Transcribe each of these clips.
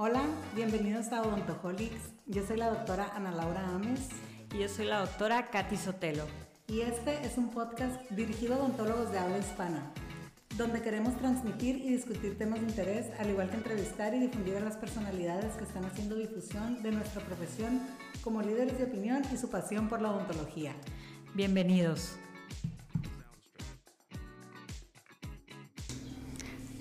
Hola, bienvenidos a Odontoholics. Yo soy la doctora Ana Laura Ames. Y yo soy la doctora Katy Sotelo. Y este es un podcast dirigido a odontólogos de habla hispana, donde queremos transmitir y discutir temas de interés, al igual que entrevistar y difundir a las personalidades que están haciendo difusión de nuestra profesión como líderes de opinión y su pasión por la odontología. Bienvenidos.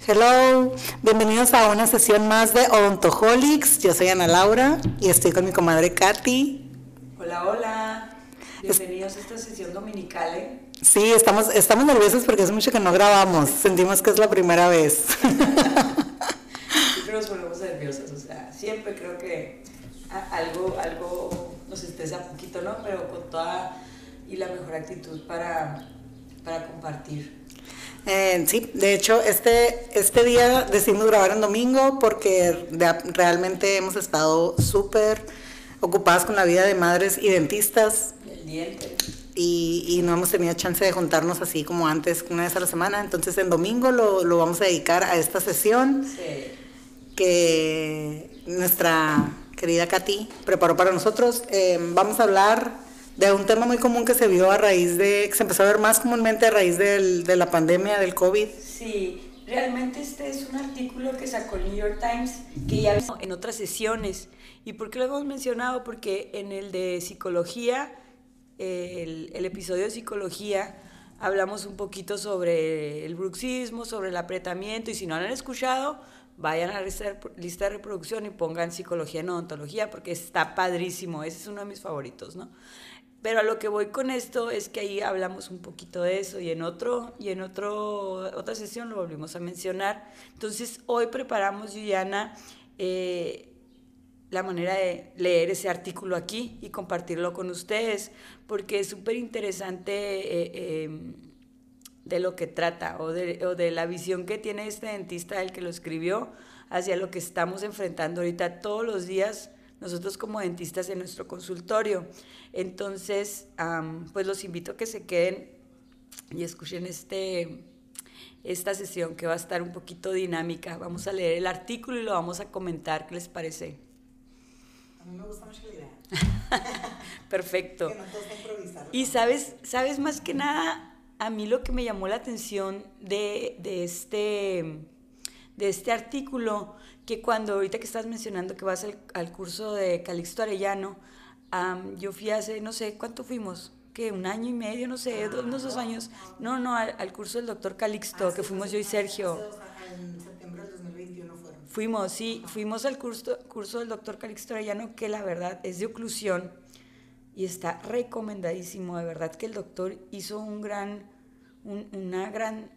Hello, bienvenidos a una sesión más de Odontoholics. Yo soy Ana Laura y estoy con mi comadre Katy. Hola, hola. Bienvenidos a esta sesión dominical. ¿eh? Sí, estamos, estamos nerviosos porque hace mucho que no grabamos. Sentimos que es la primera vez. Siempre nos ponemos nerviosos, o sea, siempre creo que algo, algo nos estresa un poquito, ¿no? Pero con toda y la mejor actitud para, para compartir. Eh, sí, de hecho, este, este día decidimos grabar en domingo porque realmente hemos estado súper ocupadas con la vida de madres y dentistas. Y, y, no hemos tenido chance de juntarnos así como antes, una vez a la semana. Entonces, en domingo lo, lo vamos a dedicar a esta sesión que nuestra querida Katy preparó para nosotros. Eh, vamos a hablar de un tema muy común que se vio a raíz de, que se empezó a ver más comúnmente a raíz del, de la pandemia del COVID. Sí, realmente este es un artículo que sacó el New York Times, que ya en otras sesiones. ¿Y por qué lo hemos mencionado? Porque en el de psicología, el, el episodio de psicología, hablamos un poquito sobre el bruxismo, sobre el apretamiento, y si no lo han escuchado, vayan a la lista de reproducción y pongan psicología en odontología, porque está padrísimo, ese es uno de mis favoritos, ¿no? Pero a lo que voy con esto es que ahí hablamos un poquito de eso y en otro y en otro otra sesión lo volvimos a mencionar. Entonces hoy preparamos Juliana eh, la manera de leer ese artículo aquí y compartirlo con ustedes porque es súper interesante eh, em, de lo que trata o de, o de la visión que tiene este dentista el que lo escribió hacia lo que estamos enfrentando ahorita todos los días nosotros como dentistas en nuestro consultorio. Entonces, pues los invito a que se queden y escuchen este, esta sesión que va a estar un poquito dinámica. Vamos a leer el artículo y lo vamos a comentar. ¿Qué les parece? A mí me gusta mucho la idea. Perfecto. Que no improvisar. Y sabes, sabes más que nada, a mí lo que me llamó la atención de, de este, de este artículo que cuando ahorita que estás mencionando que vas al, curso de Calixto Arellano, yo fui hace, no sé, ¿cuánto fuimos? que un año y medio, no sé, unos dos años. No, no, al, curso del doctor Calixto, que fuimos yo y Sergio. En septiembre del 2021 fueron. Fuimos, sí, fuimos al curso, curso del doctor Calixto Arellano, que la verdad es de oclusión y está recomendadísimo. De verdad que el doctor hizo un gran, una gran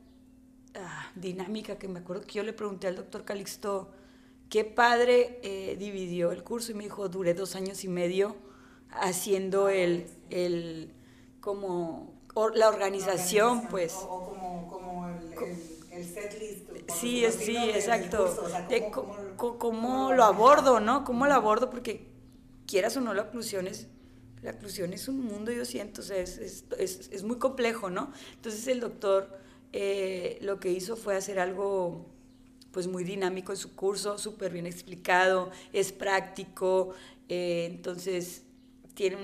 ah, dinámica que me acuerdo que yo le pregunté al doctor Calixto qué padre eh, dividió el curso y me dijo, duré dos años y medio haciendo el, el como la organización, pues. O, como, como el, el, set list. Sí, sí, exacto. cómo, lo abordo, ¿no? ¿Cómo lo abordo? Porque quieras o no, la oclusión es, la oclusión es un mundo, yo siento, o sea, es, es, es, muy complejo, ¿no? Entonces el doctor eh, lo que hizo fue hacer algo pues muy dinámico en su curso, súper bien explicado, es práctico, eh, entonces tiene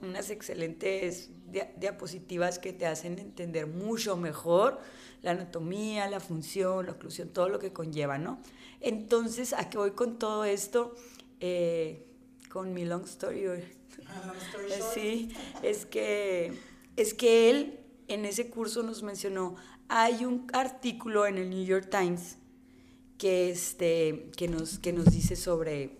unas excelentes diapositivas que te hacen entender mucho mejor la anatomía, la función, la oclusión, todo lo que conlleva, ¿no? Entonces, ¿a qué voy con todo esto? Eh, con mi long story. Ah, sí, es que, es que él en ese curso nos mencionó, hay un artículo en el New York Times que, este, que, nos, que nos dice sobre,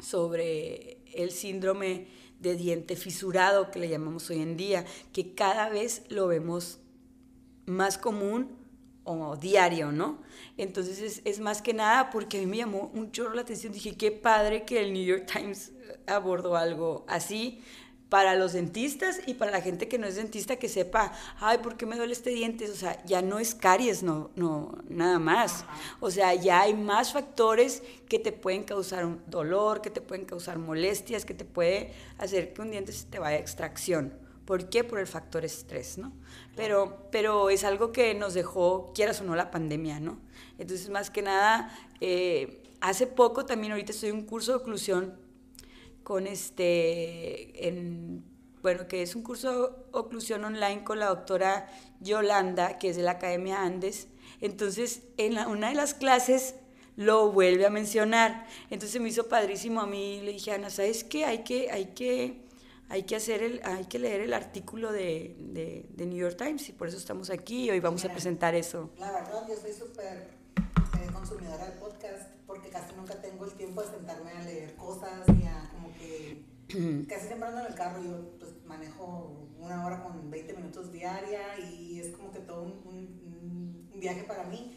sobre el síndrome de diente fisurado que le llamamos hoy en día, que cada vez lo vemos más común o diario, ¿no? Entonces es, es, más que nada porque a mí me llamó mucho la atención, dije, qué padre que el New York Times abordó algo así, para los dentistas y para la gente que no es dentista que sepa, ay, ¿por qué me duele este diente? O sea, ya no es caries, no, no, nada más. O sea, ya hay más factores que te pueden causar un dolor, que te pueden causar molestias, que te puede hacer que un diente se te vaya a extracción. ¿Por qué? Por el factor estrés, ¿no? Pero, pero es algo que nos dejó, quieras o no, la pandemia, ¿no? Entonces, más que nada, eh, hace poco también, ahorita estoy en un curso de oclusión con este, en, bueno, que es un curso de oclusión online con la doctora Yolanda, que es de la Academia Andes. Entonces, en una de las clases lo vuelve a mencionar. Entonces me hizo padrísimo a mí, le dije, Ana, ¿sabes qué? Hay que, hay que hay que, hacer el, hay que leer el artículo de, de, de New York Times y por eso estamos aquí y hoy vamos a presentar eso. La verdad, yo soy súper eh, consumidora del podcast porque casi nunca tengo el tiempo de sentarme a leer cosas y a que casi siempre ando en el carro, yo pues manejo una hora con 20 minutos diaria y es como que todo un, un, un viaje para mí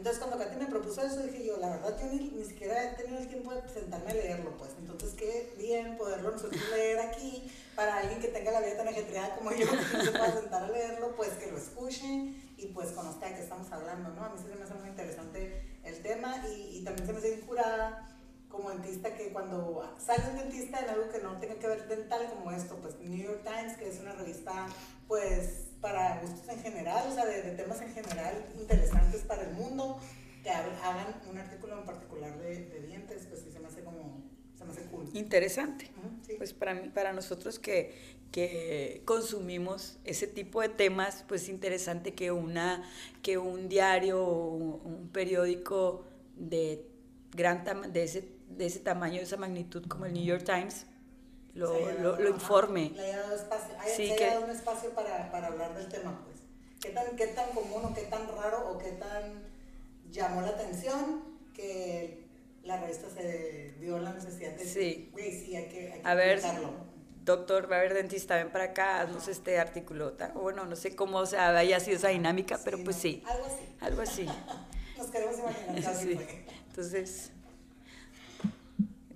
entonces cuando Katy me propuso eso, dije yo, la verdad yo ni, ni, siquiera he tenido el tiempo de sentarme a leerlo, pues. Entonces qué bien poderlo nosotros leer aquí para alguien que tenga la vida tan ajetreada como yo, que se pueda sentar a leerlo, pues que lo escuche y pues conozca de qué estamos hablando, ¿no? A mí se me hace muy interesante el tema y, y también se me hace curada como dentista que cuando sale un dentista en algo que no tenga que ver dental como esto, pues New York Times, que es una revista pues para gustos en general, o sea, de, temas en general interesantes para el mundo, que hagan un artículo en particular de, de dientes, pues sí se me hace como, se me hace cool. Interesante. Pues para, mí, para nosotros que, que consumimos ese tipo de temas, pues es interesante que, una, que un diario o un periódico de, gran de, ese, de ese tamaño, de esa magnitud como el New York Times, lo, lo, lo, informe. Le haya dado espacio, sí, se que, haya dado un espacio para, para, hablar del tema, pues. ¿Qué tan, ¿Qué tan común o qué tan raro o qué tan llamó la atención que la revista se dio la necesidad de sí. güey, sí, hay que, hay que A ver, doctor, va a haber dentista, ven para acá, haznos este artículo. Bueno, no sé cómo o sea, haya sido esa dinámica, pero sí, pues no, sí. Algo así. Algo así. Nos queremos imaginar sí. Entonces,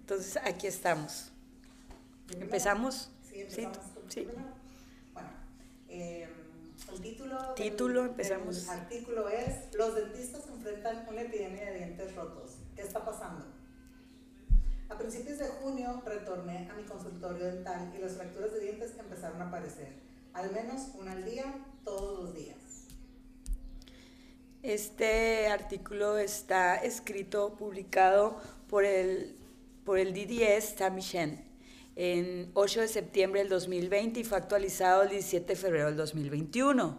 entonces aquí estamos. ¿Empezamos? Sí, empezamos. Sí. Bueno, eh, el título, título del, empezamos. El artículo es Los dentistas enfrentan una epidemia de dientes rotos. ¿Qué está pasando? A principios de junio retorné a mi consultorio dental y las fracturas de dientes empezaron a aparecer. Al menos una al día, todos los días. Este artículo está escrito, publicado por el, por el DDS Tammy Shen en 8 de septiembre del 2020 y fue actualizado el 17 de febrero del 2021.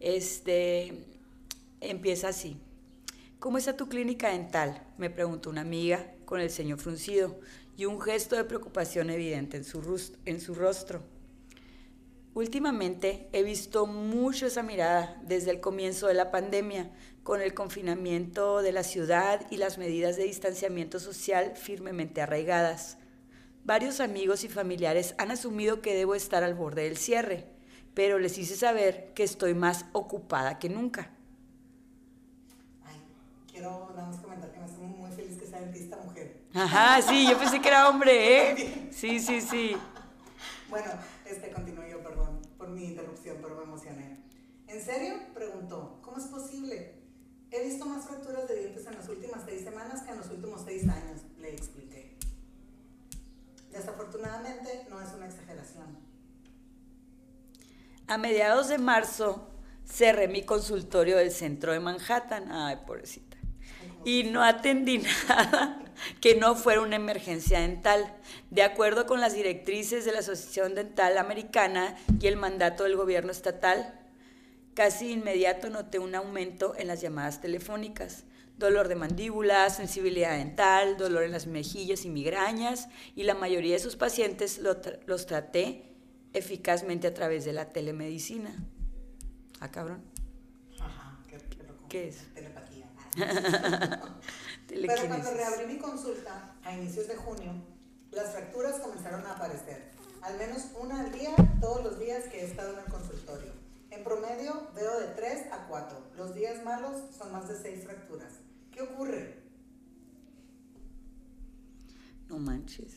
Este, empieza así. ¿Cómo está tu clínica dental? Me preguntó una amiga con el ceño fruncido y un gesto de preocupación evidente en su, en su rostro. Últimamente he visto mucho esa mirada desde el comienzo de la pandemia, con el confinamiento de la ciudad y las medidas de distanciamiento social firmemente arraigadas. Varios amigos y familiares han asumido que debo estar al borde del cierre, pero les hice saber que estoy más ocupada que nunca. Ay, quiero nada más comentar que me estoy muy feliz que sea dentista mujer. Ajá, sí, yo pensé que era hombre, ¿eh? Sí, sí, sí. Bueno, este por mi interrupción, pero me emocioné. ¿En serio? Preguntó. ¿Cómo es posible? He visto más fracturas de dientes en las últimas seis semanas que en los últimos seis años, le expliqué. Desafortunadamente, no es una exageración. A mediados de marzo cerré mi consultorio del centro de Manhattan. Ay, pobrecita. Y no atendí nada que no fuera una emergencia dental. De acuerdo con las directrices de la Asociación Dental Americana y el mandato del gobierno estatal, casi inmediato noté un aumento en las llamadas telefónicas dolor de mandíbula, sensibilidad dental, dolor en las mejillas y migrañas, y la mayoría de sus pacientes lo tra los traté eficazmente a través de la telemedicina. Ah, cabrón. Ajá, qué, qué, ¿Qué es? Telepatía. Pero cuando reabrí mi consulta a inicios de junio, las fracturas comenzaron a aparecer. Al menos una al día, todos los días que he estado en el consultorio. En promedio veo de 3 a 4. Los días malos son más de 6 fracturas. ¿Qué ocurre? No manches.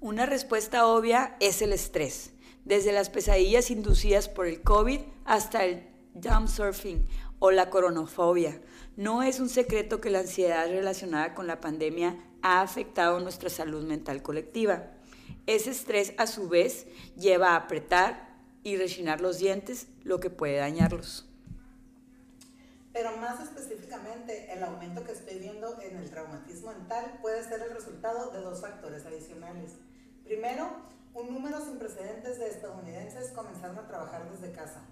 Una respuesta obvia es el estrés, desde las pesadillas inducidas por el COVID hasta el jump surfing o la coronofobia. No es un secreto que la ansiedad relacionada con la pandemia ha afectado nuestra salud mental colectiva. Ese estrés, a su vez, lleva a apretar y rechinar los dientes, lo que puede dañarlos. Pero más específicamente, el aumento que estoy viendo en el traumatismo dental puede ser el resultado de dos factores adicionales. Primero, un número sin precedentes de estadounidenses comenzaron a trabajar desde casa.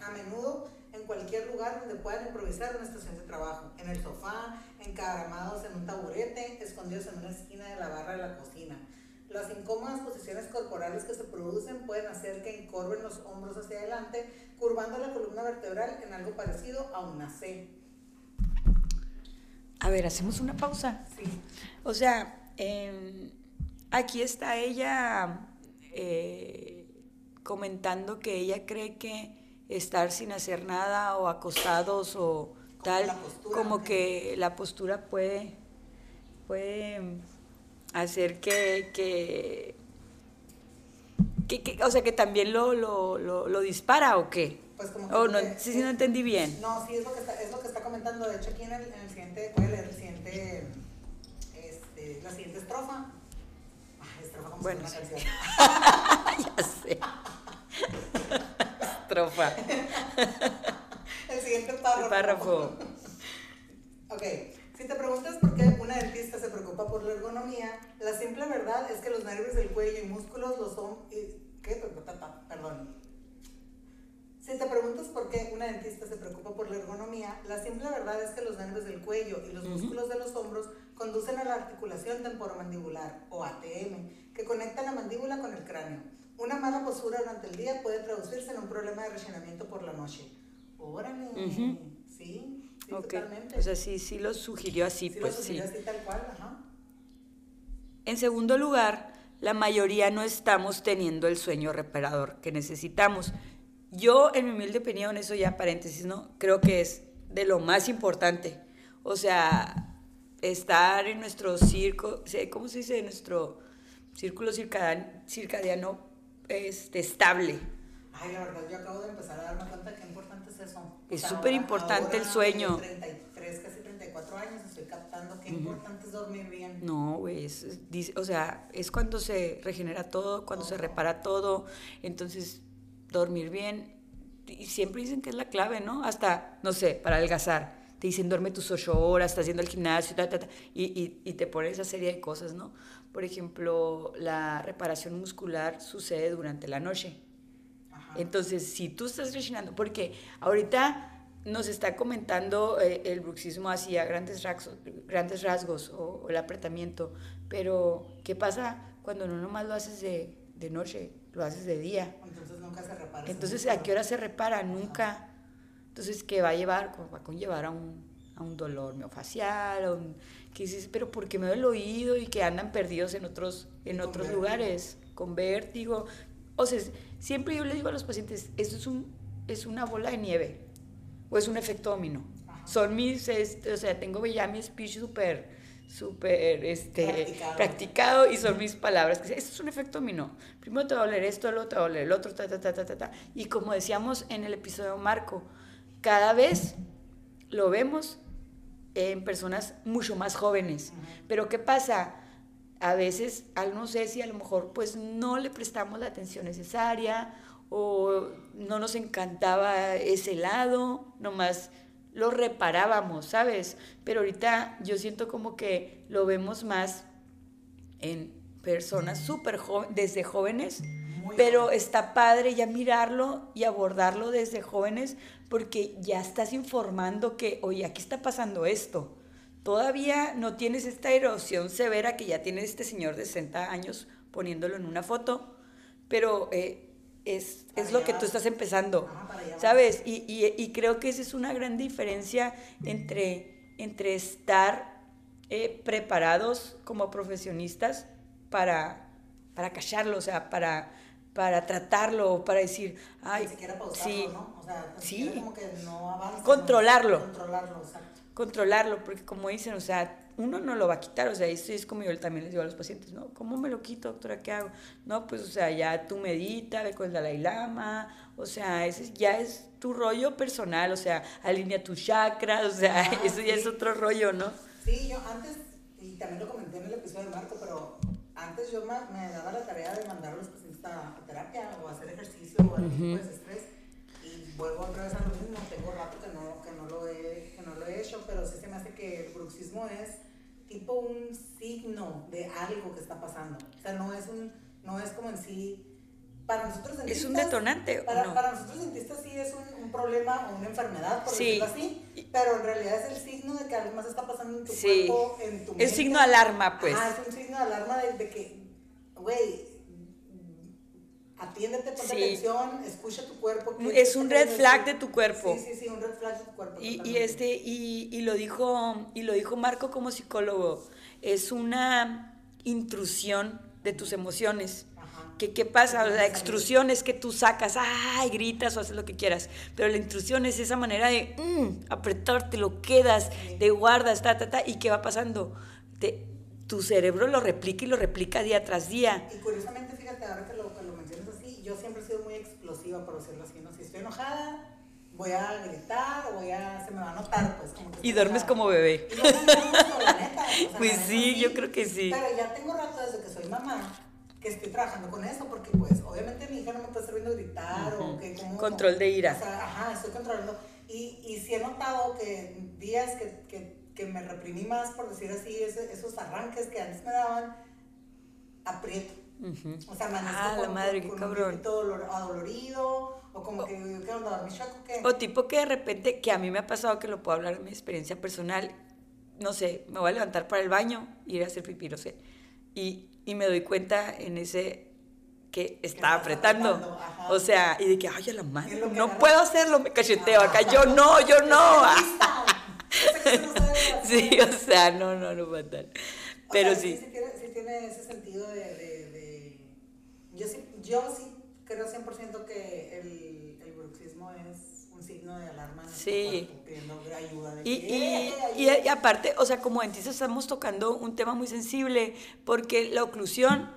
A menudo en cualquier lugar donde puedan improvisar una estación de trabajo, en el sofá, encaramados en un taburete, escondidos en una esquina de la barra de la cocina. Las incómodas posiciones corporales que se producen pueden hacer que encorven los hombros hacia adelante, curvando la columna vertebral en algo parecido a una C. A ver, hacemos una pausa. Sí. O sea, em, aquí está ella eh, comentando que ella cree que estar sin hacer nada o acostados o tal, como que la postura puede, puede hacer que, que, o sea, que también lo, lo, lo, dispara o qué. Pues como oh, no, sí, sí, no entendí bien. No, sí, es lo que está, es lo que está comentando. De hecho, aquí en el, en el siguiente, voy a leer el siguiente, este, la siguiente estrofa. Ay, estrofa como bueno, si fuera una canción. ya sé. estrofa. el siguiente párrafo. El párrafo. ok. Si te preguntas por qué una dentista se preocupa por la ergonomía, la simple verdad es que los nervios del cuello y músculos los son... ¿Qué? Perdón. Si te preguntas por qué una dentista se preocupa por la ergonomía, la simple verdad es que los nervios del cuello y los músculos de los hombros conducen a la articulación temporomandibular, o ATM, que conecta la mandíbula con el cráneo. Una mala postura durante el día puede traducirse en un problema de rellenamiento por la noche. Órale, sí. Sí, totalmente. O sea, sí, sí lo sugirió así, Sí, pues lo sí. sugirió así tal cual, ajá. En segundo lugar, la mayoría no estamos teniendo el sueño reparador que necesitamos. Yo, en mi humilde opinión, eso ya paréntesis, ¿no? Creo que es de lo más importante. O sea, estar en nuestro circo, ¿cómo se dice? Nuestro círculo circadiano, circadiano este, estable. Ay, la verdad, yo acabo de empezar a darme cuenta que importante es eso. Es súper importante el sueño. de 33, casi 34 años, estoy captando qué importante es dormir bien. No, güey, es- es- dice- o sea, es cuando se regenera todo, cuando se repara todo, entonces dormir bien, y siempre dicen que es la clave, ¿no? Hasta, no sé, para adelgazar, te dicen duerme tus ocho horas, estás haciendo el gimnasio, ta, ta, ta, y, y, y te ponen esa serie de cosas, ¿no? Por ejemplo, la reparación muscular sucede durante la noche. Ajá. Entonces, si tú estás rellenando, porque ahorita nos está comentando eh, el bruxismo así a grandes rasgos, grandes rasgos o, o el apretamiento, pero ¿qué pasa cuando no nomás lo haces de, de noche, lo haces de día? Entonces nunca se repara. Entonces. ¿a qué hora se repara? Nunca. Entonces, ¿qué va a llevar? Va a conllevar a un, a un dolor miofacial, a un, que dices, pero ¿por qué me duele el oído? Y que andan perdidos en otros, en Con otros vértigo. lugares, con vértigo. O sea, siempre yo le digo a los pacientes, esto es, un, es una bola de nieve o es un efecto dominó. Ajá. Son mis, este, o sea, tengo ya mi speech súper, súper, este, Practicado. practicado y son mis palabras. que Esto es un efecto dominó. Primero te va a doler esto, luego te va a doler el otro, ta, ta, ta, ta, ta, ta. Y como decíamos en el episodio Marco, cada vez lo vemos en personas mucho más jóvenes. Pero ¿qué pasa? A veces, al no sé si a lo mejor pues no le prestamos la atención necesaria o no nos encantaba ese lado, nomás lo reparábamos, ¿sabes? Pero ahorita yo siento como que lo vemos más en personas súper jóvenes, desde jóvenes, Muy pero joven. está padre ya mirarlo y abordarlo desde jóvenes porque ya estás informando que, oye, aquí está pasando esto. Todavía no tienes esta erosión severa que ya tiene este señor de 60 años poniéndolo en una foto, pero eh, es, es lo que tú estás empezando, vas. ¿sabes? Y, y- y creo que esa es una gran diferencia entre, entre estar eh, preparados como profesionistas para, para callarlo, o sea, para, para tratarlo, para decir, ay, Ni siquiera pausarlo, sí, ¿no? O sea, sí. como que no avanza. Controlarlo. ¿no? Controlarlo, exacto. controlarlo, porque como dicen, o sea, uno no lo va a quitar, o sea, eso es como yo también les digo a los pacientes, ¿no? ¿Cómo me lo quito, doctora? ¿Qué hago? No, pues, o sea, ya tú medita, ve con el Dalai Lama, o sea, ese ya es tu rollo personal, o sea, alinea tus chakras, o sea, Ah, eso ya sí. es otro rollo, ¿no? Sí, yo antes, y también lo comenté en el episodio de Marco, pero antes yo me, me daba la tarea de mandar a los pacientes a, terapia o a hacer ejercicio o algún tipo de estrés y vuelvo otra vez a lo mismo, tengo rato que no, que no, lo, he, que no lo he hecho, pero sí se me hace que el bruxismo es tipo un signo de algo que está pasando. O sea, no es, un, no es como en sí para nosotros dentistas, ¿Es un detonante para, no? para nosotros dentistas sí es un, un problema o una enfermedad, por Sí. decirlo así, pero en realidad es el signo de que algo más está pasando en tu Sí. cuerpo, en tu Es mente. signo de alarma, pues. Ah, es un signo de alarma de, de que, güey, atiéndete, ponte Sí. atención, escucha tu cuerpo. ¿qué- Es un red flag de tu cuerpo. Sí, sí, sí, un red flag de tu cuerpo. Y, y este y, y lo dijo y lo dijo Marco como psicólogo es una intrusión de tus emociones Ajá. que qué pasa la extrusión es que tú sacas ay gritas o haces lo que quieras pero la intrusión es esa manera de mm, apretarte lo quedas te guardas ta ta ta y qué va pasando Te- tu cerebro lo replica y lo replica día tras día Y curiosamente, fíjate, ahora que lo, muy explosiva, por decirlo así, ¿no? Si estoy enojada, voy a gritar o voy a... se me va a notar, pues, como que y duermes enojada. como bebé Y la neta, o sea, Pues la neta sí, yo creo que sí. Pero ya tengo rato desde que soy mamá que estoy trabajando con eso, porque pues obviamente mi hija no me puede estar viendo gritar o que como... Control de ira. O sea, ajá, estoy controlando. Y, y sí he notado que días que, que, que me reprimí más, por decir así, esos arranques que antes me daban, aprieto. Ujú. O sea, amanezco Ah, la con, madre, con- qué con cabrón. un dolor, adolorido, o como que, ¿qué onda? ¿Dormí chueco o qué? O tipo que de repente, que a mí me ha pasado que lo puedo hablar de mi experiencia personal, no sé, me voy a levantar para el baño, ir a hacer pipí, no sé. Y, y me doy cuenta en ese que estaba estás apretando. apretando, ajá. O sea, y de que, ay, a la madre, no agarra- puedo hacerlo, me cacheteo acá. Yo no, yo no. La Sí, o sea, no, no, no fatal. O Pero sea, sí. sí tiene, sí tiene ese sentido de- de- Yo, sí, yo sí creo 100% que el, el bruxismo es un signo de alarma Sí. cuerpo, pidiendo ayuda. De Y, que, y- "Eh, y- ayuda". y aparte, o sea, como dentistas estamos tocando un tema muy sensible, porque la oclusión,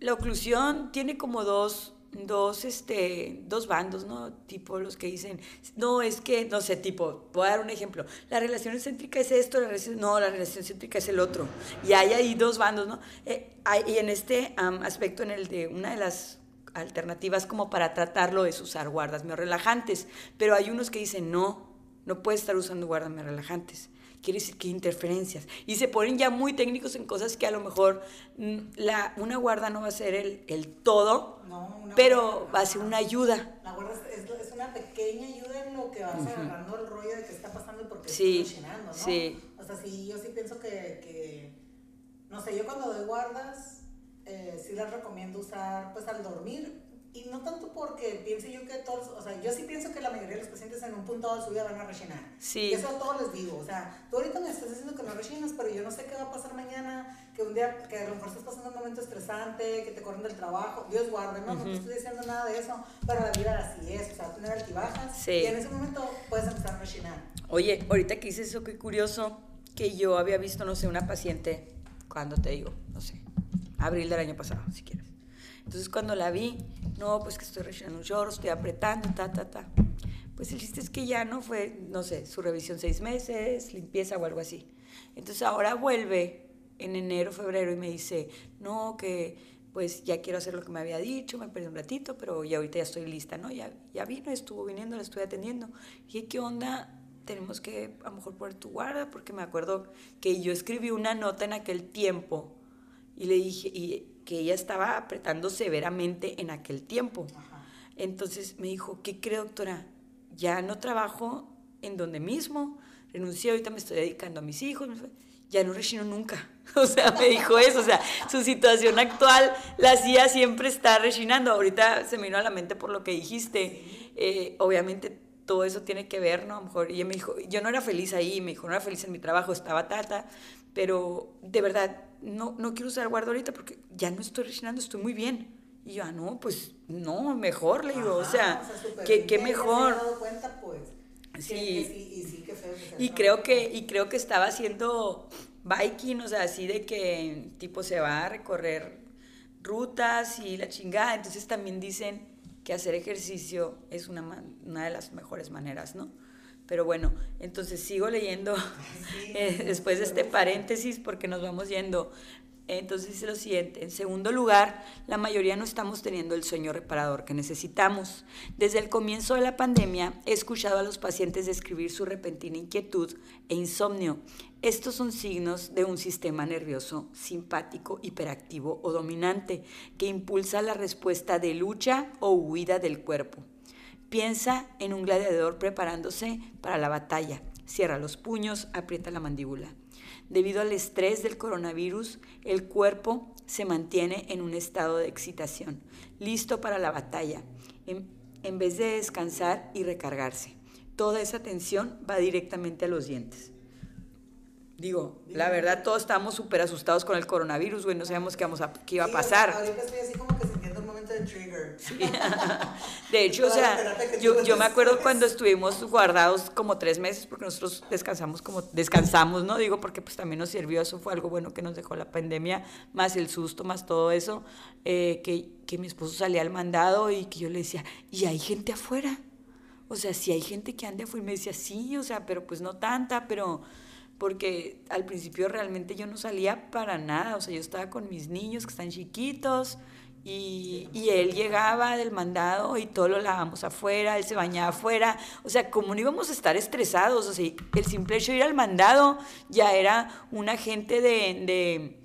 la oclusión tiene como dos, dos, este, dos bandos, ¿no? Tipo los que dicen, no, es que, no sé, tipo, voy a dar un ejemplo, la relación excéntrica es esto, la relación, no, la relación excéntrica es el otro. Y hay ahí dos bandos, ¿no? Eh, hay- y en este am, aspecto, en el de una de las alternativas como para tratarlo es usar guardas relajantes, pero hay unos que dicen no, no puedes estar usando guardas relajantes. Quiere decir que hay interferencias. Y se ponen ya muy técnicos en cosas que a lo mejor mm, la, una guarda no va a ser el, el todo, No, pero guarda- va a ser una ayuda. La guarda es, es- una pequeña ayuda en lo que vas agarrando el rollo de qué está pasando y por qué Sí, llenando, ¿no? sí. O sea, sí, yo sí pienso que, que no sé, yo cuando doy guardas, eh, sí las recomiendo usar pues al dormir. Y no tanto porque piense yo que todos, o sea, yo sí pienso que la mayoría de los pacientes en un punto de su vida van a rellenar. Sí. Y eso a todos les digo, o sea, tú ahorita me estás diciendo que no rellenas, pero yo no sé qué va a pasar mañana, que un día, que a lo mejor estás pasando un momento estresante, que te corren del trabajo, Dios guarde, no, no te estoy diciendo nada de eso, pero la vida así es, o sea, tener altibajas, Sí. y en ese momento puedes empezar a rellenar. Oye, ahorita que dices eso, qué curioso, que yo había visto, no sé, una paciente, cuando te digo, no sé, abril del año pasado, si quieres. Entonces cuando la vi, no, pues que estoy rellenando un chorro, estoy apretando, ta, ta, ta. Pues el chiste es que ya no fue, no sé, su revisión seis meses, limpieza o algo así. Entonces ahora vuelve en enero, febrero y me dice, no, que pues ya quiero hacer lo que me había dicho, me perdí un ratito, pero ya ahorita ya estoy lista, ¿no? Ya, ya vino, estuvo viniendo, la estoy atendiendo. Y ¿qué onda? Tenemos que a lo mejor poner tu guarda, porque me acuerdo que yo escribí una nota en aquel tiempo y le dije y que ella estaba apretando severamente en aquel tiempo. Ajá. Entonces me dijo, ¿qué cree doctora? Ya no trabajo en donde mismo, renuncié, ahorita me estoy dedicando a mis hijos, ya no rechino nunca. O sea, me dijo eso, o sea, su situación actual la hacía siempre estar rechinando. Ahorita se me vino a la mente por lo que dijiste. Eh, obviamente todo eso tiene que ver, ¿no? A lo mejor, y ella me dijo, yo no era feliz ahí, me dijo, no era feliz en mi trabajo, estaba tata, pero de verdad, no, no quiero usar guarda ahorita porque ya no estoy rechinando, estoy muy bien. Y yo, ah, no, pues no, mejor, le digo, o Ajá, sea, súper qué, bien, qué se mejor. dado cuenta, pues. que- Sí. que sí, y sí, qué feo que sea Y creo que, y creo que estaba haciendo biking, o sea, así de que tipo se va a recorrer rutas y la chingada. Entonces también dicen que hacer ejercicio es una, una de las mejores maneras, ¿no? Pero bueno, entonces sigo leyendo Sí, eh, después de este paréntesis porque nos vamos yendo. Entonces dice lo siguiente, en segundo lugar, la mayoría no estamos teniendo el sueño reparador que necesitamos. Desde el comienzo de la pandemia he escuchado a los pacientes describir su repentina inquietud e insomnio. Estos son signos de un sistema nervioso simpático, hiperactivo o dominante que impulsa la respuesta de lucha o huida del cuerpo. Piensa en un gladiador preparándose para la batalla. Cierra los puños, aprieta la mandíbula. Debido al estrés del coronavirus, el cuerpo se mantiene en un estado de excitación, listo para la batalla, en, vez de descansar y recargarse. Toda esa tensión va directamente a los dientes. Digo, la verdad, todos estamos súper asustados con el coronavirus, güey, no sabíamos qué, qué iba a pasar. ahorita estoy así como que de hecho, o sea, yo, yo me acuerdo cuando estuvimos guardados como tres meses, porque nosotros descansamos como, descansamos, ¿no? Digo, porque pues también nos sirvió, eso fue algo bueno que nos dejó la pandemia, más el susto, más todo eso, eh, que, que mi esposo salía al mandado y que yo le decía, ¿y hay gente afuera? O sea, si hay gente que ande afuera, y me decía, sí, o sea, pero pues no tanta, pero porque al principio realmente yo no salía para nada, o sea, yo estaba con mis niños que están chiquitos y, y, él llegaba del mandado y todo lo lavamos afuera, él se bañaba afuera, o sea, como no íbamos a estar estresados, o sea, el simple hecho de ir al mandado ya era un agente de, de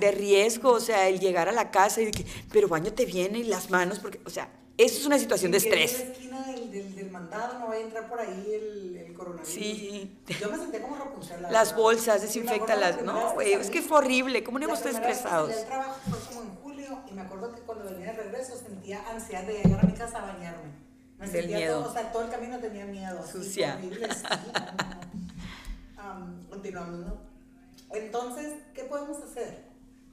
de riesgo. o sea, el llegar a la casa y que, pero baño te viene y las manos, porque, o sea, eso es una situación de estrés. En la esquina del, del, mandado no vaya a entrar por ahí el, el coronavirus. Sí. Yo me senté como Rapunzel. Las bolsas, desinfectalas. No, güey, es que fue horrible. ¿Cómo no íbamos estar estresados? El trabajo fue como y me acuerdo que cuando venía de regreso sentía ansiedad de llegar a mi casa a bañarme. Me Del miedo. Todo, o sea, todo el camino tenía miedo. Sucia. Horrible, sí, um, continuamos, ¿no? Entonces, ¿qué podemos hacer?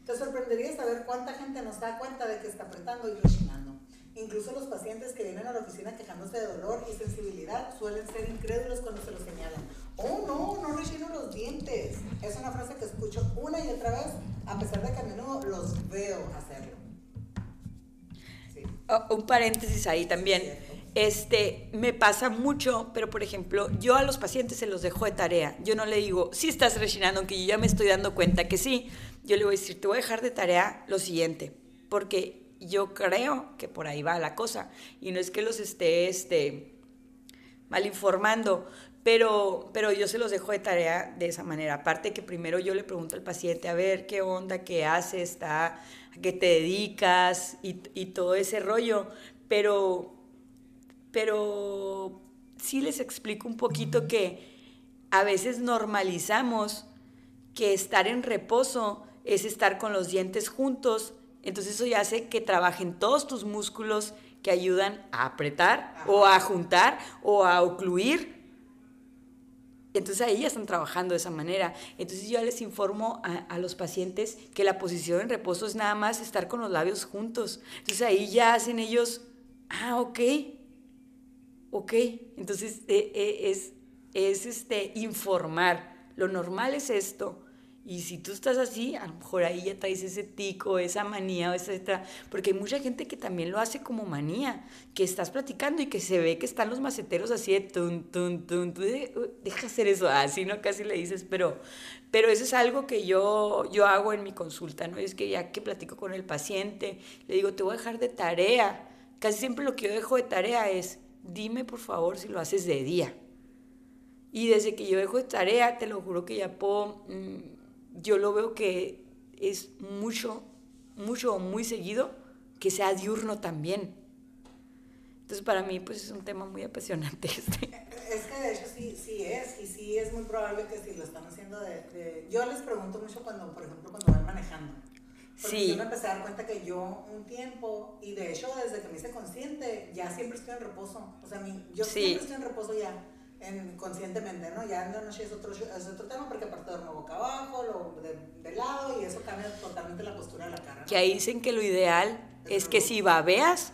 Te sorprendería saber cuánta gente nos da cuenta de que está apretando y rechinando. Incluso los pacientes que vienen a la oficina quejándose de dolor y sensibilidad suelen ser incrédulos cuando se lo señalan. Oh, no, no relleno los dientes. Es una frase que escucho una y otra vez, a pesar de que a menudo los veo hacerlo. Oh, un paréntesis ahí también. este, me pasa mucho, pero por ejemplo, yo a los pacientes se los dejo de tarea. Yo no le digo, si estás rellenando, aunque yo ya me estoy dando cuenta que sí. Yo le voy a decir, te voy a dejar de tarea lo siguiente, porque yo creo que por ahí va la cosa. Y no es que los esté este, mal informando, pero, pero yo se los dejo de tarea de esa manera. Aparte que primero yo le pregunto al paciente, a ver, ¿qué onda? ¿Qué haces? Está, ¿A qué te dedicas? Y, y todo ese rollo. Pero, pero sí les explico un poquito que a veces normalizamos que estar en reposo es estar con los dientes juntos entonces eso ya hace que trabajen todos tus músculos que ayudan a apretar o a juntar o a ocluir. Entonces ahí ya están trabajando de esa manera. Entonces yo les informo a, los pacientes que la posición en reposo es nada más estar con los labios juntos. Entonces ahí ya hacen ellos, ah, ok, ok. Entonces eh, eh, es, es este, informar. Lo normal es esto y si tú estás así, a lo mejor ahí ya traes ese tico, esa manía, etcétera. Porque hay mucha gente que también lo hace como manía, que estás platicando y que se ve que están los maceteros así de tun, tun, tun. Tú deja hacer eso, así, ¿no? Casi le dices, pero, pero eso es algo que yo, yo hago en mi consulta, ¿no? Es que ya que platico con el paciente, le digo, te voy a dejar de tarea. Casi siempre lo que yo dejo de tarea es, dime por favor si lo haces de día. Y desde que yo dejo de tarea, te lo juro que ya puedo. Mm, yo lo veo que es mucho, mucho o muy seguido que sea diurno también. Entonces para mí pues es un tema muy apasionante este. Es que de hecho sí, sí es, y sí es muy probable que si lo están haciendo de, Yo les pregunto mucho cuando, por ejemplo, cuando van manejando. Porque sí. yo me empecé a dar cuenta que yo un tiempo, y de hecho desde que me hice consciente, ya siempre estoy en reposo. O sea, mi, yo siempre estoy en reposo ya en, conscientemente, ¿no? Ya la noche es otro, es otro tema porque aparte duermo boca abajo, lo, de, de, lado y eso cambia totalmente la postura de la cara. Que ahí dicen que lo ideal es, que si babeas,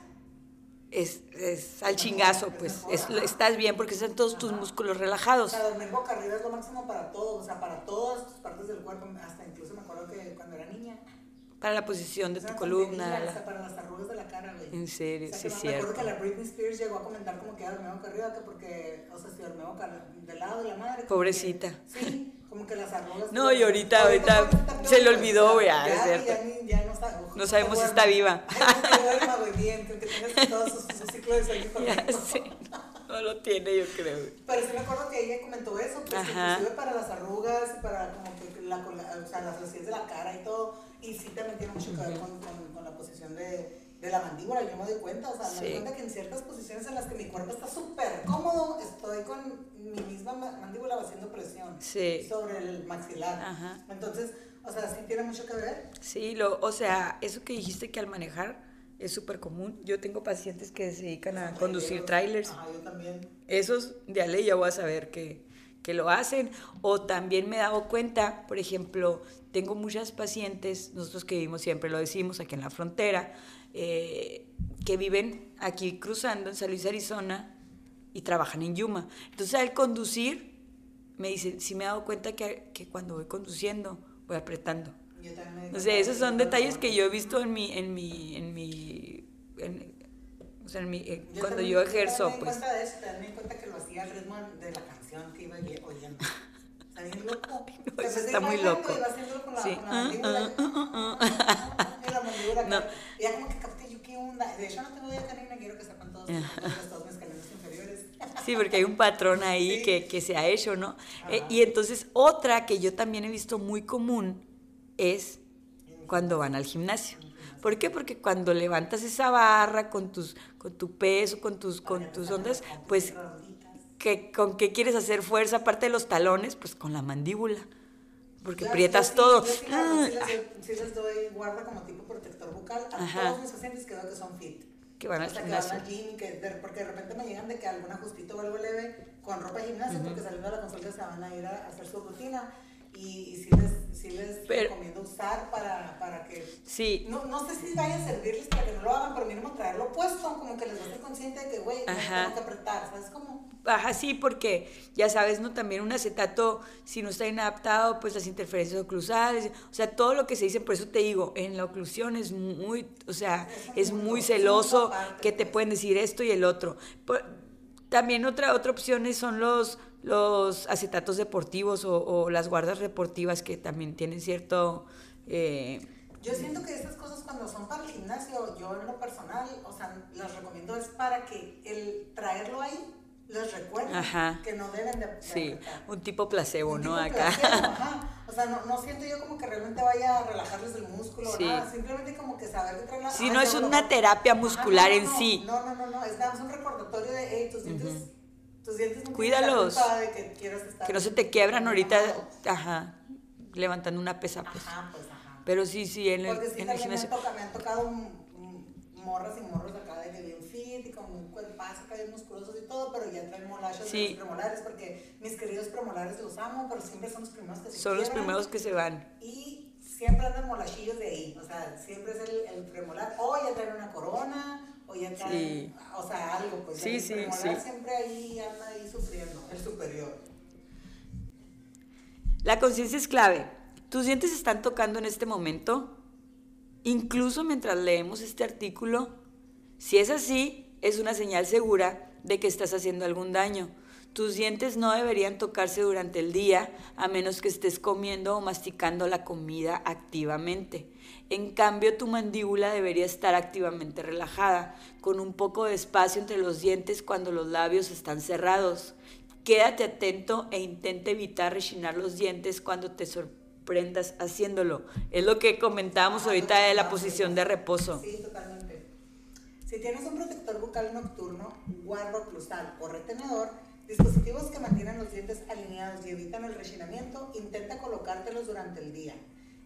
es, es al chingazo, pues es, estás bien porque están todos tus músculos relajados. O sea, dormir boca arriba es lo máximo para todo, o sea, para todas tus partes del cuerpo, hasta incluso me acuerdo que cuando era niña, para la posición de tu columna. La... para las arrugas de la cara, güey. En serio, sí, es cierto. Me acuerdo que la Britney Spears llegó a comentar como que dormía boca arriba, que porque, o sea, si dormía boca del lado de la madre. Pobrecita. sí, como que las arrugas. No, y ahorita, ahorita ahorita se le olvidó, ya- güey, ah, ya, es cierto. Ya, ni- ya no, sabe- No sabemos si está viva. Que duerma, güey, bien, que tengas todo su, su ciclo de sueño Ya correcto. sé. No lo tiene, yo creo. Pero sí me acuerdo que ella comentó eso, pues que Ajá. inclusive para las arrugas para como que la, o sea, las flacidez de la cara y todo, y sí también tiene mucho que ver con, con, con la posición de, de la mandíbula, yo me doy cuenta, o sea, me Sí. doy cuenta que en ciertas posiciones en las que mi cuerpo está súper cómodo, estoy con mi misma ma- mandíbula haciendo presión Sí. sobre el maxilar. Ajá. Entonces, o sea, sí tiene mucho que ver. Sí, lo, o sea, eso que dijiste que al manejar es súper común. Yo tengo pacientes que se dedican a conducir trailers. Ajá, yo también. Esos de a ley ya voy a saber que, que lo hacen. O también me he dado cuenta, por ejemplo, tengo muchas pacientes, nosotros que vivimos siempre lo decimos aquí en la frontera, eh, que viven aquí cruzando en San Luis, Arizona, y trabajan en Yuma. Entonces al conducir, me dicen, sí me he dado cuenta que, que cuando voy conduciendo, voy apretando. Yo también O sea, esos eso, son detalles que yo he visto en mi, en mi, en mi, en- o sea, en mi, eh, Yo cuando también- yo ejerzo, también pues. Cuenta de eso, me di cuenta que lo hacía al ritmo de la canción que iba oye- oyendo. Está bien loco. no, eso de está muy loco. Sí. la ya como que capté yo qué onda. De hecho, no tengo ya canina, quiero que sepan todos, todos, mis caninos inferiores. Sí, porque hay un patrón ahí Sí. que, que se ha hecho, ¿no? Eh, y entonces otra que yo también he visto muy común es cuando van al gimnasio. ¿Por qué? Porque cuando levantas esa barra con tus con tu peso, con tus con tus ondas, pues que con qué quieres hacer fuerza aparte de los talones, pues con la mandíbula. Porque yo sí- todo. sí, sí doy- sí les doy guarda como tipo protector bucal a Ajá. todos mis pacientes que veo que son fit. Que van al o sea, gimnasio. Que van al gym y que de, porque de repente me llegan de que algún ajustito o algo leve con ropa de gimnasio porque saliendo de la consulta se van a ir a hacer su rutina y, y sí les, sí les Pero- recomiendo usar para, para que... Sí, No, no sé si vaya a servirles para que no lo hagan, pero mínimo traerlo puesto, como que les va a ser consciente de que, güey, tengo que apretar, ¿sabes cómo? Ajá, sí, porque ya sabes, ¿no? También un acetato, si no está inadaptado, pues las interferencias oclusales, o sea, todo lo que se dice, por eso te digo, en la oclusión es muy, o sea, es es muy celoso que te pues. pueden decir esto y el otro. También otra, otra opción son los, los acetatos deportivos o, o las guardas deportivas que también tienen cierto... eh, Yo siento que estas cosas cuando son para el gimnasio, yo en lo personal, o sea, las recomiendo es para que el traerlo ahí les recuerde Ajá. que no deben de, de sí, apretar. un tipo placebo, Un ¿no? tipo Acá. placebo, ajá. O sea, no, no siento yo como que realmente vaya a relajarles el músculo Sí. o nada, simplemente como que saber que traen la... Sí, no es una terapia muscular en sí. No, no, no, no, es nada un recordatorio de, hey, tus dientes, tus dientes no Cuídalos. la de que quieras estar... Que no se te quiebran ahorita, ajá, levantando una pesa, pues. Ajá, pues, ajá. Pero sí, sí, en el, Porque sí, en el me, gimnasio. han toca- me han tocado morras y morros acá de que bien fit y con un cuerpazo acá bien musculosos y todo, pero ya traen molachos Sí. de los premolares porque mis queridos premolares los amo, pero siempre son los primeros que se Son los primeros que se van. Y siempre andan molachillos de ahí, o sea, siempre es el, el premolar, o ya traen una corona, o ya Sí. o sea, algo, pues Sí, sí, premolar sí. siempre ahí anda ahí sufriendo, el superior. La conciencia es clave. ¿Tus dientes están tocando en este momento? Incluso mientras leemos este artículo. Si es así, es una señal segura de que estás haciendo algún daño. Tus dientes no deberían tocarse durante el día a menos que estés comiendo o masticando la comida activamente. En cambio, tu mandíbula debería estar activamente relajada, con un poco de espacio entre los dientes cuando los labios están cerrados. Quédate atento e intenta evitar rechinar los dientes cuando te sorprendas haciéndolo. Es lo que comentábamos Ah, ahorita de la posición de reposo. Sí, totalmente. Si tienes un protector bucal nocturno, guarda oclusal o retenedor, dispositivos que mantienen los dientes alineados y evitan el rechinamiento, intenta colocártelos durante el día.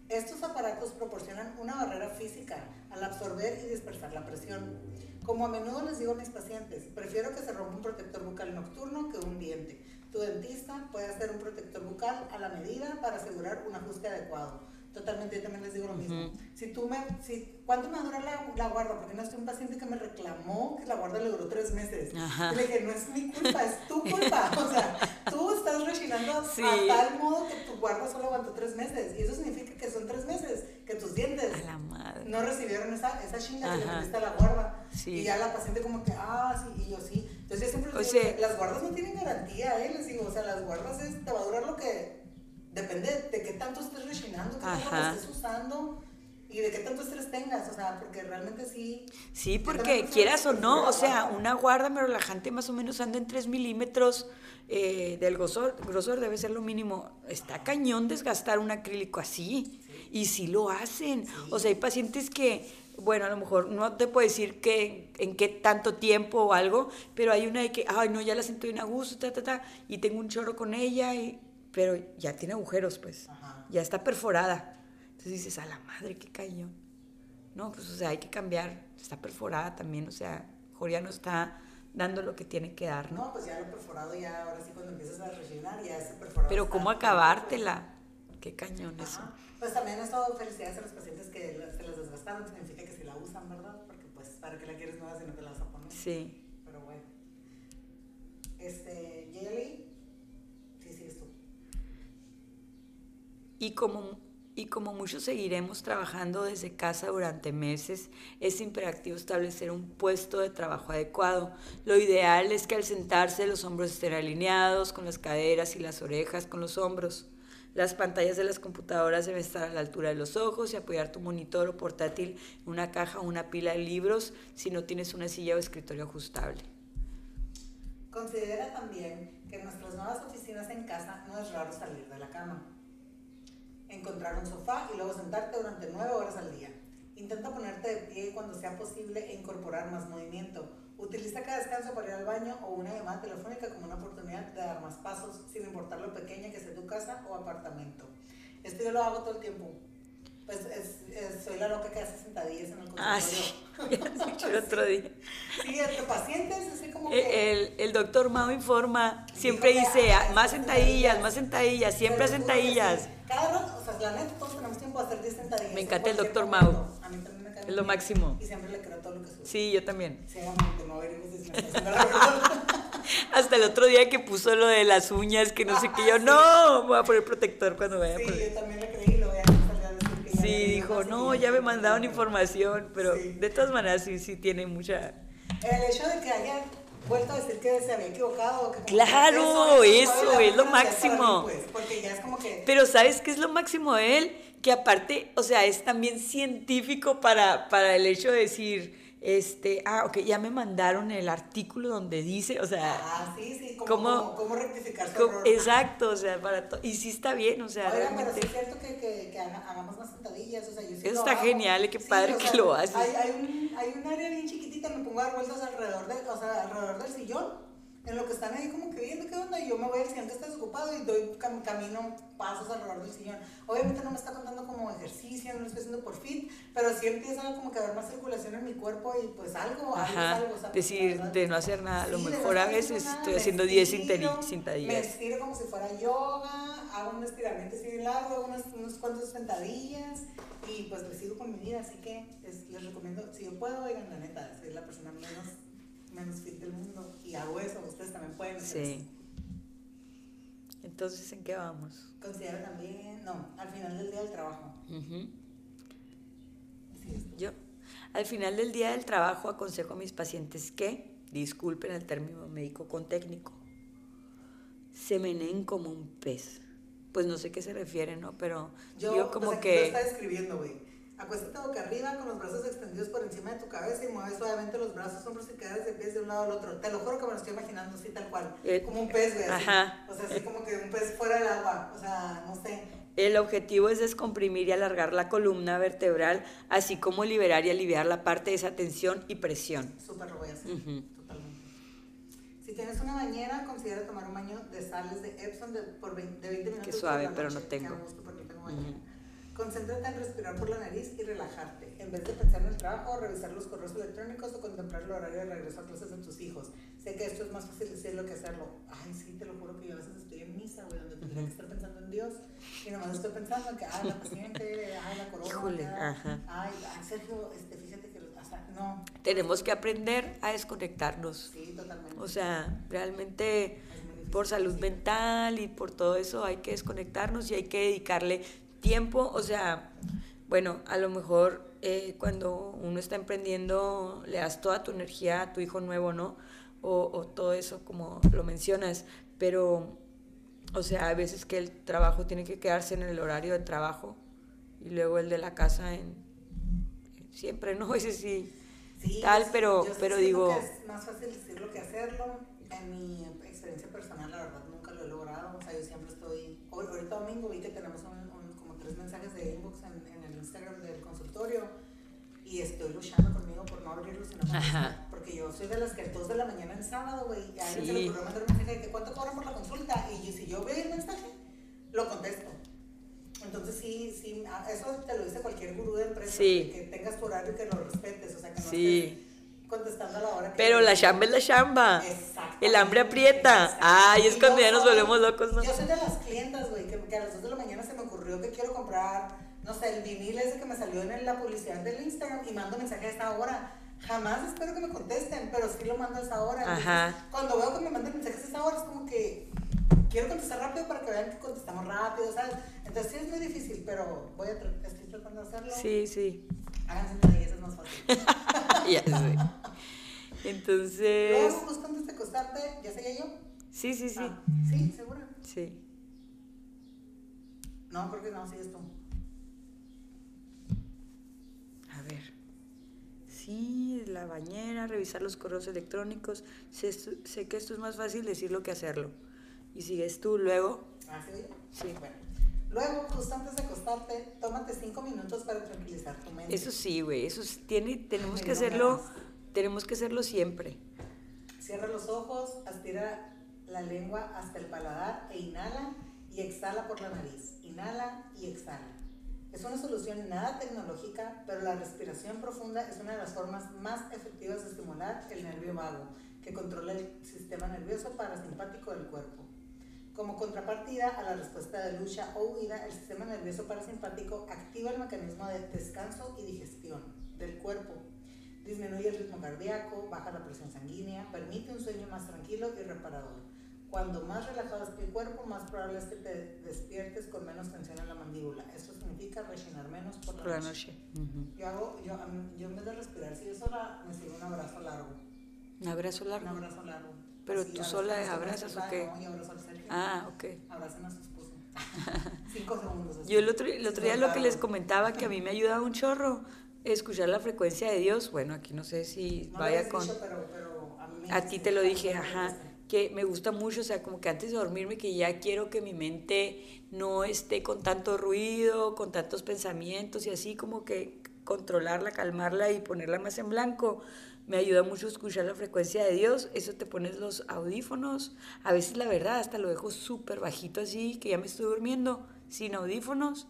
Estos aparatos proporcionan una barrera física al absorber y dispersar la presión. Como a menudo les digo a mis pacientes, prefiero que se rompa un protector bucal nocturno que un diente. Tu dentista puede hacer un protector bucal a la medida para asegurar un ajuste adecuado. Totalmente, yo también les digo lo mismo. Si tú me, si, ¿cuánto me dura la, la guarda? Porque no estoy un paciente que me reclamó que la guarda le duró tres meses. Ajá. Y le dije, no es mi culpa, es tu culpa. O sea, tú estás rechinando Sí. a tal modo que tu guarda solo aguantó tres meses. Y eso significa que son tres meses que tus dientes A la madre. no recibieron esa, esa chinga que le metiste a la guarda. Sí. Y ya la paciente como que, ah, sí, y yo sí. Entonces yo siempre les O digo sea- que las guardas no tienen garantía, ¿eh? Les digo, o sea, las guardas es, te va a durar lo que depende de qué tanto estés rellenando, qué tanto lo estés usando y de qué tanto estrés tengas, o sea, porque realmente sí. Sí, ¿qué porque quieras o no, o sea, una guarda me relajante más o menos anda en 3 milímetros eh, del grosor, grosor debe ser lo mínimo. Está cañón desgastar un acrílico así, y sí lo hacen. O sea, hay pacientes que, bueno, a lo mejor no te puedo decir que, en qué tanto tiempo o algo, pero hay una de que, ay, no, ya la siento bien a gusto, ta, ta, ta, y tengo un chorro con ella, y, pero ya tiene agujeros, pues, Ajá. ya está perforada. Entonces dices, a la madre, qué cañón. No, pues, o sea, hay que cambiar. Está perforada también, o sea, mejor ya no está dando lo que tiene que dar, ¿no? No, pues ya lo perforado, ya ahora sí cuando empiezas a rellenar, ya ese perforado. Pero ¿cómo acabártela? Qué cañón eso. Pues también eso, felicidades a los pacientes que se las desgastaron, significa que si la usan, ¿verdad? Porque pues, ¿para qué la quieres nueva si no te la vas a poner? Sí. Pero bueno. Este, Jelly, sí, sí, es tú. Y como, y como muchos seguiremos trabajando desde casa durante meses, es imperativo establecer un puesto de trabajo adecuado. Lo ideal es que al sentarse los hombros estén alineados con las caderas y las orejas con los hombros. Las pantallas de las computadoras deben estar a la altura de los ojos y apoyar tu monitor o portátil en una caja o una pila de libros si no tienes una silla o escritorio ajustable. Considera también que en nuestras nuevas oficinas en casa no es raro salir de la cama. Encontrar un sofá y luego sentarte durante nueve horas al día. Intenta ponerte de pie cuando sea posible e incorporar más movimiento. Utiliza cada descanso para ir al baño o una llamada telefónica como una oportunidad de dar más pasos, sin importar lo pequeña que sea tu casa o apartamento. Esto yo lo hago todo el tiempo. Pues es- es- soy la loca que hace sentadillas en el consultorio. Ah, sí, el otro día. Sí, entre pacientes, así como que... Eh, El, el doctor Mao informa, siempre dice, ah, "Ah, más sentadillas, más sentadillas". siempre sentadillas. Sí. Cada rato, o sea, la neta, todos tenemos tiempo de hacer 10 sentadillas. Me en encanta el momento. Mau. A mí también me cae Es lo máximo. Y siempre le creo todo lo que sube. Sí, yo también. No está haciendo la verdad. Hasta el otro día que puso lo de las uñas, que no sé qué, yo, Ah, sí. no, voy a poner protector cuando vaya Sí, por... yo también le creí y lo voy a Sí, dijo, no, ya me mandaron oportunidad". información, pero Sí. de todas maneras sí, sí tiene mucha... El hecho de que haya vuelto a decir que se había equivocado. Que Claro, es eso, la es lo máximo. pues, porque ya es como que... Pero ¿sabes qué es lo máximo de él? Que aparte, o sea, es también científico para, para el hecho de decir, este, ah, ok, ya me mandaron el artículo donde dice, o sea, Ah, sí, sí, como, ¿Cómo- como, cómo rectificar su error. exacto, o sea, para to- y sí está bien, o sea, Oigan, pero sí es cierto que, que, que haga- hagamos más sentadillas, o sea, yo sí Eso lo está hago. genial, y qué padre que lo haces. Hay, hay, un, hay un área bien chiquitita, me pongo a dar vueltas alrededor, de, o sea, alrededor del sillón, en lo que están ahí como que viendo qué onda, y yo me voy al sillón que está desocupado y doy cam- camino, pasos alrededor del sillón. Obviamente no me está contando como ejercicio, no lo estoy haciendo por fit, pero sí empieza como que a haber más circulación en mi cuerpo y pues algo, Ajá, algo. decir, verdad. de no hacer nada, lo no mejor a veces nada, estoy me haciendo 10 estiro, Me sentadillas. estiro como si fuera yoga, hago un estiramiento así de largo, hago unos, unos cuantos sentadillas y pues le sigo con mi vida, así que es- les recomiendo, si yo puedo, oigan, la neta, soy la persona menos, menos fit del mundo y hago eso, ustedes también pueden hacer eso. Sí. Entonces, ¿en qué vamos? Considera también, no, al final del día del trabajo. Sí, esto. Yo, al final del día del trabajo, aconsejo a mis pacientes que, disculpen el término médico con técnico, se meneen como un pez. Pues no sé qué se refiere, ¿no? Pero yo, como pues que... lo está describiendo, güey. Acuéstate boca arriba con los brazos extendidos por encima de tu cabeza y mueves suavemente los brazos, hombros y caderas de pies de un lado al otro. Te lo juro que me lo estoy imaginando así tal cual. Eh, como un pez, güey. ajá. O sea, así como que un pez fuera del agua. O sea, no sé. El objetivo es descomprimir y alargar la columna vertebral, así como liberar y aliviar la parte de esa tensión y presión. Súper lo voy a hacer. Totalmente. Si tienes una bañera, considera tomar un baño de sales de Epsom de, por 20, de 20 minutos. suave, por la pero no tengo. Qué gusto porque tengo bañera. Concéntrate en respirar por la nariz y relajarte, en vez de pensar en el trabajo, revisar los correos electrónicos o contemplar el horario de regreso a clases de tus hijos. Sé que esto es más fácil decirlo que hacerlo. Ay, sí, te lo juro que yo a veces estoy en misa, güey, donde tendría que estar pensando en Dios y nomás estoy pensando en que, ay, la paciente, ay, la corona. Híjole, ajá. Ay, Sergio, este, fíjate que, o sea, no, Tenemos que aprender a desconectarnos. sí, totalmente. O sea, realmente por salud mental y por todo eso hay que desconectarnos y hay que dedicarle tiempo. O sea, bueno, a lo mejor eh, cuando uno está emprendiendo le das toda tu energía a tu hijo nuevo, ¿no? O, o todo eso como lo mencionas, pero O sea, a veces que el trabajo tiene que quedarse en el horario de trabajo y luego el de la casa en... Siempre, ¿no? Ese sí. Sí, tal, yo- pero, yo pero digo... que es más fácil decirlo que hacerlo. En mi experiencia personal, la verdad, nunca lo he logrado. O sea, yo siempre estoy. hoy- Ahorita domingo vi que tenemos un- tres mensajes de inbox en, en el Instagram del consultorio. Y estoy luchando conmigo por no abrirlos contestar. Ajá. Porque yo soy de las que a 2 de la mañana en sábado, güey, y a alguien se Sí. le ocurrió mandar un mensaje de que cuánto cobran por la consulta. Y si yo veo el mensaje, lo contesto. Entonces sí, sí, a- eso te lo dice cualquier gurú de empresa, Sí. que tengas tu horario y que lo respetes, o sea, que no Sí. estés contestando a la hora que... Pero la chamba es la chamba. Exactamente, El hambre aprieta. Ay, es cuando ya nos volvemos locos, ¿no? Yo soy de las clientas, güey, que, que a las 2 de la mañana se me ocurrió que quiero comprar, no sé, el vinil ese que me salió en la publicidad del Instagram y mando mensaje a esa hora. Jamás espero que me contesten, pero sí lo mando a esa hora. Entonces. Cuando veo que me mandan mensajes a esa hora, es como que quiero contestar rápido para que vean que contestamos rápido, ¿sabes? Entonces sí es muy difícil, pero voy a tra- estoy tratando de hacerlo. Sí, sí. Háganse una eso es más fácil. ya sé. Entonces... Luego, justo antes de acostarte, ¿ya seguía yo? Sí, sí, sí. Ah, sí, segura. Sí. No, creo que no, sigues tú. A ver. Sí, la bañera, revisar los correos electrónicos. Sé, sé que esto es más fácil decirlo que hacerlo. Y sigues tú luego. ¿Ah, yo? Sí. Bueno. Luego, justo antes de acostarte, tómate cinco minutos para tranquilizar tu mente. Eso sí, güey. Eso es- tiene, tenemos Ay, que no hacerlo. Tenemos que hacerlo siempre. Cierra los ojos, aspira la lengua hasta el paladar e inhala y exhala por la nariz. Inhala y exhala. Es una solución nada tecnológica, pero la respiración profunda es una de las formas más efectivas de estimular el nervio vago, que controla el sistema nervioso parasimpático del cuerpo. Como contrapartida a la respuesta de lucha o huida, el sistema nervioso parasimpático activa el mecanismo de descanso y digestión del cuerpo. Disminuye el ritmo cardíaco, baja la presión sanguínea, permite un sueño más tranquilo y reparador. Cuando más relajado esté el cuerpo, más probable es que te despiertes con menos tensión en la mandíbula. Esto significa rechinar menos por la, Por la noche. noche. Yo hago, yo, a mí- yo en vez de respirar, si yo sola, me sirve un abrazo largo. Un abrazo Un largo. abrazo largo. Pero Así, tú sola abrazas o esposa, qué? No, yo abrazo al Sergio. Ah, ok. Abracen a su esposo. Cinco segundos. así. Yo el otro, el otro día lo que les comentaba que a mí me ayuda un chorro escuchar la frecuencia de Dios. Bueno, aquí no sé si No vaya con... dicho, pero, pero a, A ti te lo "Ay, dije, ajá, dijiste". Que me gusta mucho, o sea, como que antes de dormirme, que ya quiero que mi mente no esté con tanto ruido, con tantos pensamientos y así como que controlarla, calmarla y ponerla más en blanco. Me ayuda mucho escuchar la frecuencia de Dios. Eso te pones los audífonos. A veces, la verdad, hasta lo dejo súper bajito así, que ya me estoy durmiendo, sin audífonos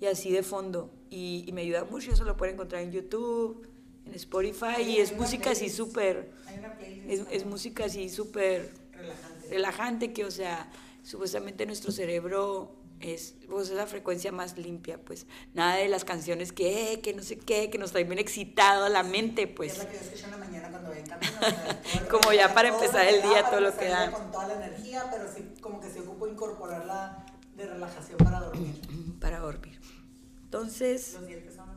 y así de fondo. Y, me ayuda mucho. Eso lo pueden encontrar en YouTube, en Spotify. Y es música así súper Hay una playlist es, es música así súper relajante. relajante que, o sea, supuestamente nuestro cerebro es, pues, es la frecuencia más limpia, pues. Nada de las canciones que, eh, que no sé qué, que nos traen bien excitado a la mente, Es pues. la que yo escucho en la mañana cuando voy en camino. o sea, Como ya para empezar el día, todo lo que da. Con toda la energía, pero sí, como que se ocupo incorporarla de relajación para dormir. Para dormir. Entonces, Los dientes son.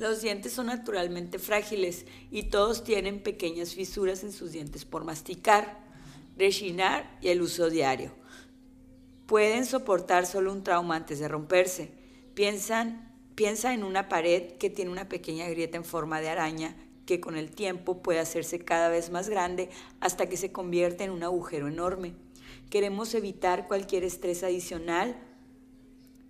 Los dientes son naturalmente frágiles y todos tienen pequeñas fisuras en sus dientes por masticar, rechinar y el uso diario. Pueden soportar solo un trauma antes de romperse. Piensa en una pared que tiene una pequeña grieta en forma de araña que con el tiempo puede hacerse cada vez más grande hasta que se convierte en un agujero enorme. Queremos evitar cualquier estrés adicional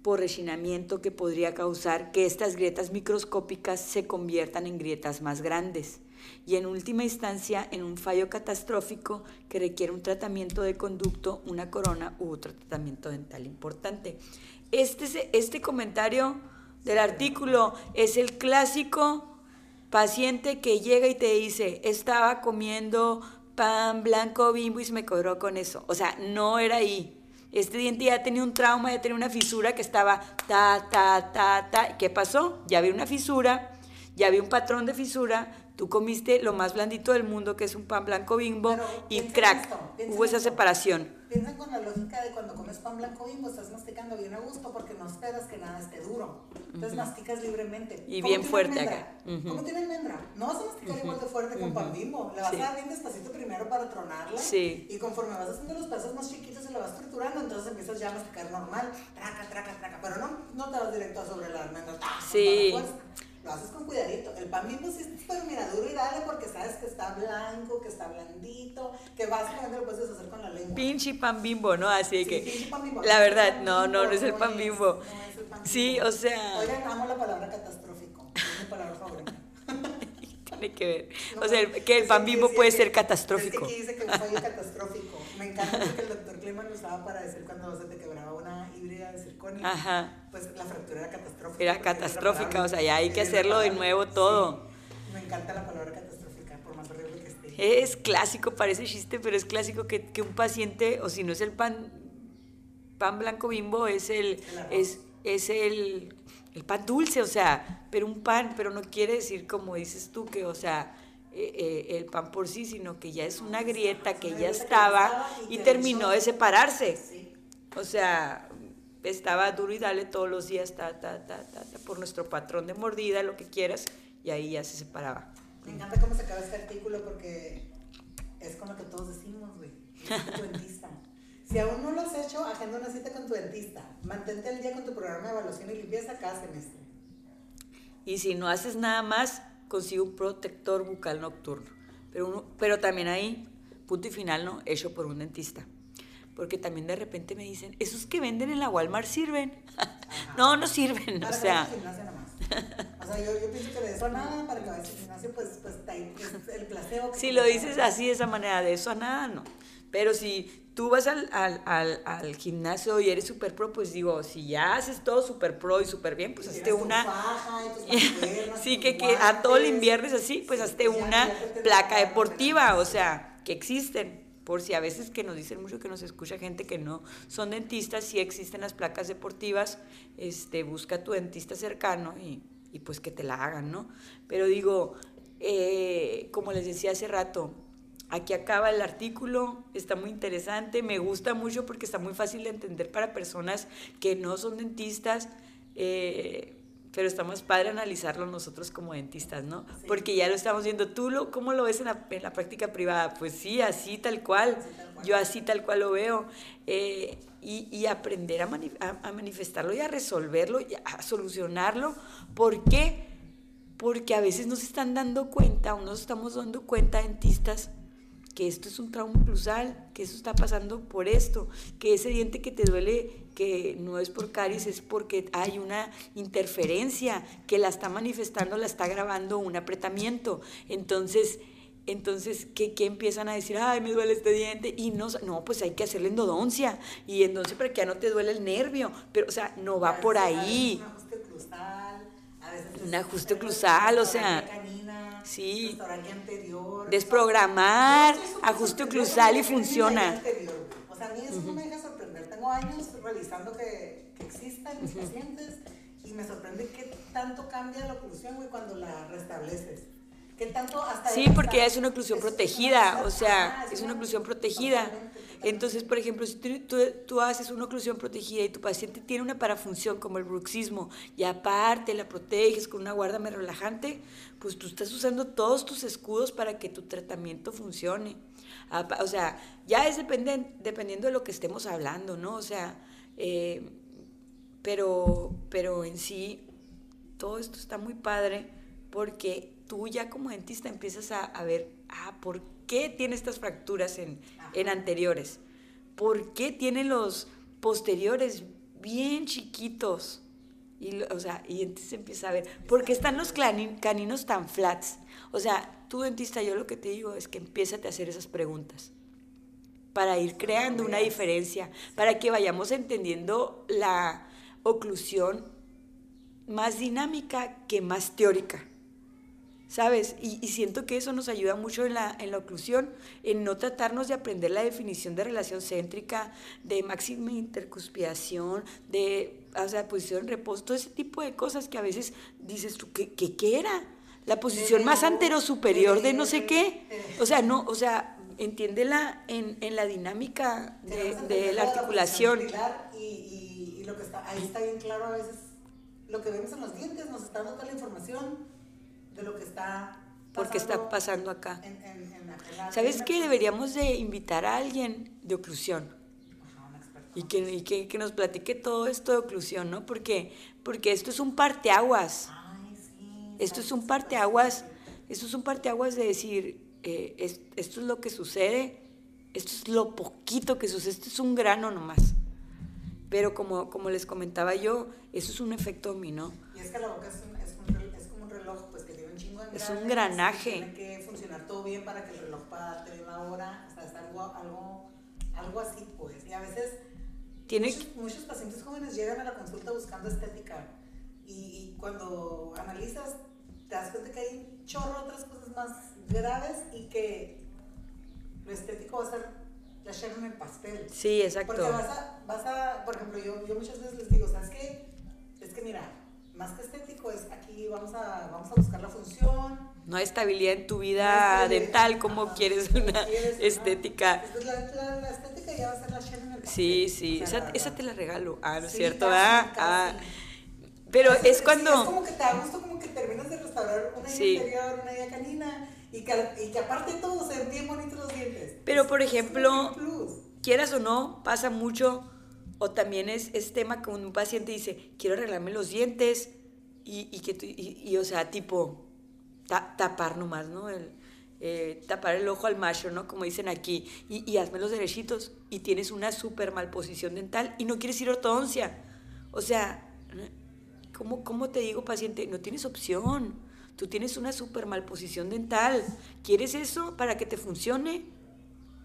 por rechinamiento que podría causar que estas grietas microscópicas se conviertan en grietas más grandes y en última instancia en un fallo catastrófico que requiere un tratamiento de conducto, una corona u otro tratamiento dental importante. Este, es- este comentario del artículo es el clásico paciente que llega y te dice, estaba comiendo pan blanco bimbo y se me cobró con eso. O sea, no era ahí. Este diente ya tenía un trauma, ya tenía una fisura que estaba ta, ta, ta, ta. ¿Qué pasó? Ya había una fisura, ya había un patrón de fisura, Tú comiste lo más blandito del mundo, que es un pan blanco bimbo, Pero y crack. esto, Hubo esa esto. separación. Piensa con la lógica de cuando comes pan blanco bimbo, estás masticando bien a gusto porque no esperas que nada esté duro. Entonces masticas libremente. Y ¿Cómo bien fuerte almendra? acá. Ujú. ¿Cómo tiene almendra? No vas a masticar igual de fuerte con pan bimbo. Le vas Sí. a dar bien despacito primero para tronarla. Sí. Y conforme vas haciendo los pedazos más chiquitos y lo vas triturando, entonces empiezas ya a masticar normal. Traca, traca, traca. Pero no, no te vas directo sobre la almendra. con Sí. Lo haces con cuidadito. El pan bimbo sí es pero mira, duro y dale porque sabes que está blanco, que está blandito, que básicamente lo puedes deshacer con la lengua. Pinche pan bimbo, ¿no? Así Sí, que, pinche pan bimbo. la No es verdad, no, no, no es el pan es, bimbo. no es el pan Sí, bimbo. o sea, Oigan, amo la palabra catastrófico. Es mi palabra favorita. Tiene que ver. No, O sea, que el pan bimbo puede que- ser catastrófico. Es que dice que un fallo catastrófico. Me encanta porque el doctor Kliman lo usaba para decir cuando se te quebraba una híbrida de circonio. Ajá. Pues la fractura era catastrófica. Era catastrófica, irreparable. o sea, ya hay que hacerlo de nuevo todo. Sí. Me encanta la palabra catastrófica, por más horrible que esté. Es clásico, parece chiste, pero es clásico que, que un paciente, o si no es el pan, pan blanco bimbo, es el, El es, es el, el pan dulce, o sea, pero un pan, pero no quiere decir como dices tú, que, o sea, eh, eh, el pan por sí, sino que ya es una grieta que una ya grieta que ya estaba y terminó de separarse. O sea, estaba duro y dale todos los días, ta, ta, ta, ta, por nuestro patrón de mordida, lo que quieras, y ahí ya se separaba. Me encanta cómo se acaba este artículo porque es con lo que todos decimos, güey. Es. Si aún no lo has hecho, agenda una cita con tu dentista. Mantente al día con tu programa de evaluación y limpieza cada semestre. Y si no haces nada más, consigue un protector bucal nocturno. Pero, uno- pero también ahí, punto y final, ¿no? Hecho por un dentista. Porque también de repente me dicen, ¿esos que venden en la Walmart sirven? no, no sirven, o Para que sea. O sea, yo, yo pienso que de eso a nada, para que vayas al gimnasio, pues, pues el placebo. que si lo dices así, de esa manera, de eso a nada, no. Pero si tú vas al, al, al, al gimnasio y eres super pro, pues digo, si ya haces todo super pro y super bien, pues hazte una... faja sí, que, que a todo el invierno es así, pues hazte ya- una ya placa deportiva, o sea, que existen. Por si a veces que nos dicen mucho que nos escucha gente que no son dentistas, sí existen las placas deportivas, este, busca tu dentista cercano y, y pues que te la hagan, ¿no? Pero digo, eh, como les decía hace rato, aquí acaba el artículo, está muy interesante, me gusta mucho porque está muy fácil de entender para personas que no son dentistas, eh, pero está más padre analizarlo nosotros como dentistas, ¿no? Porque ya lo estamos viendo. ¿Tú lo, cómo lo ves en la, en la práctica privada? Pues sí, así tal cual. Tal cual. Yo así tal cual lo veo. Eh, y, y aprender a, mani- a- a manifestarlo y a resolverlo y a solucionarlo. ¿Por qué? Porque a veces no se están dando cuenta o no nos estamos dando cuenta, dentistas, que esto es un trauma oclusal, que eso está pasando por esto, que ese diente que te duele, que no es por caries, es porque hay una interferencia que la está manifestando, la está grabando un apretamiento. Entonces, entonces, ¿qué, qué empiezan a decir? Ay, me duele este diente. Y no, no, pues hay que hacerle endodoncia. Y entonces, para que ya no te duele el nervio. Pero, o sea, no va por ahí. Un ajuste a veces Un ajuste oclusal, o sea, sí. restaurante anterior. Desprogramar, ajuste oclusal y funciona. anterior. O sea, a mí eso no me deja sorprender. Tengo años realizando que, que existan mis pacientes y me sorprende qué tanto cambia la oclusión, güey, cuando la restableces. ¿Qué tanto hasta Sí, porque es una oclusión es- protegida, ajá, o sea, ajá, es una oclusión protegida. totalmente. Entonces, por ejemplo, si tú, haces una oclusión protegida y tu paciente tiene una parafunción como el bruxismo y aparte la proteges con una guárdame relajante, pues tú estás usando todos tus escudos para que tu tratamiento funcione. O sea, ya es dependiendo de lo que estemos hablando, ¿no? O sea, eh, pero, pero en sí todo esto está muy padre porque tú ya como dentista empiezas a, a ver, ah, ¿por qué tiene estas fracturas en, en anteriores? ¿Por qué tiene los posteriores bien chiquitos? Y, o sea, y entonces empieza a ver, ¿por qué están los caninos tan flats? O sea, tú dentista, yo lo que te digo es que empiézate a hacer esas preguntas para ir creando una diferencia, para que vayamos entendiendo la oclusión más dinámica que más teórica. ¿Sabes? Y, y siento que eso nos ayuda mucho en la, en la oclusión, en no tratarnos de aprender la definición de relación céntrica, de máxima intercuspidación, de o sea, posición en reposo, todo ese tipo de cosas que a veces dices tú, ¿qué, qué, qué era? la posición más antero superior de no sé qué. O sea, no, o sea, entiéndela en, en la dinámica de, de la articulación. Y, y, y, lo que está, ahí está bien claro a veces, lo que vemos en los dientes nos está dando toda la información de lo que está porque está pasando acá. En, en, en ¿Sabes qué? Deberíamos de invitar a alguien de oclusión. Y que, y que, que, nos platique todo esto de oclusión, ¿no? Porque, porque esto es un parteaguas. Ay, sí, esto es un parteaguas. Esto es un parteaguas de decir, eh, es, esto es lo que sucede, esto es lo poquito que sucede, esto es un grano nomás. Pero como, como les comentaba yo, eso es un efecto dominó. Y es que la boca es, un, un Es un granaje. Tiene que funcionar todo bien para que el reloj pueda tener la hora, o sea, es algo, algo, algo así, pues. Y a veces tiene... muchos, muchos pacientes jóvenes llegan a la consulta buscando estética. Y, y cuando analizas, te das cuenta que hay un chorro de otras cosas más graves y que lo estético va a ser la cherry en el pastel. Sí, exacto. Porque vas a, vas a por ejemplo, yo, yo muchas veces les digo, ¿sabes qué? Es que mira, más que estético es aquí vamos a, vamos a buscar la función. No hay estabilidad en tu vida No dental, como Ajá. quieres una quieres, estética. Entonces la, la, la estética ya va a ser la en el. Sí, sí, O sea, esa, esa te la regalo. Ah, ¿no es Sí, cierto? casi, ah, casi. ah. Pero Sí, es sí, cuando... es como que te da gusto como que terminas de restaurar una Sí. idea anterior, una idea canina, y que, y que aparte de todo se ven bien bonitos los dientes. Pero, Es- por es ejemplo, quieras o no, pasa mucho, o también es, es tema que un paciente dice, quiero arreglarme los dientes, y, y que y, o sea, tipo, ta- tapar nomás, ¿no? El, eh, tapar el ojo al macho, ¿no? Como dicen aquí, y, y hazme los derechitos, y tienes una súper malposición dental, y no quieres ir a ortodoncia. O sea, ¿cómo, ¿cómo te digo, paciente? No tienes opción. Tú tienes una súper malposición dental. ¿Quieres eso para que te funcione?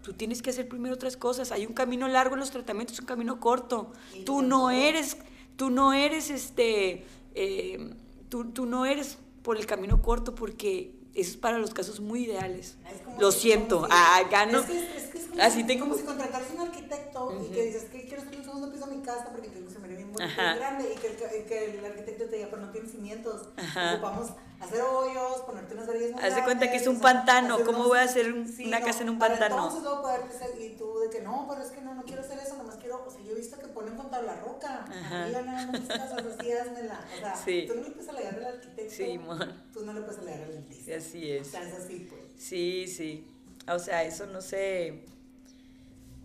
Tú tienes que hacer primero otras cosas. Hay un camino largo en los tratamientos, un camino corto. Tú no eres, tú no eres este, eh, tú, tú no eres por el camino corto porque eso es para los casos muy ideales. Lo siento, como si- ah. Es que es, es que es como, Así si, tengo- como si contrataras un arquitecto y que dices que quiero hacer un segundo piso a mi casa porque quiero que se me vea bien bonito Ajá. y grande y que, el, que el arquitecto te diga, pero no tiene cimientos. Ajá. Ocupamos hacer hoyos, ponerte unas varillas más Haz de cuenta que es un o sea, pantano, ¿cómo unos- voy a hacer un- una casa en un pantano? Entonces luego poder hacer, y tú de que no, pero es que no, no quiero hacer eso, nomás quiero, o sea, yo he visto que ponen con tabla roca, nada más casas así, házmela. O sea, Sí. tú no le puedes alegar al arquitecto, Sí, mon. tú no le puedes alegar al dentista. Así es. O sea, es así, pues. Sí, sí. O sea, eso no sé,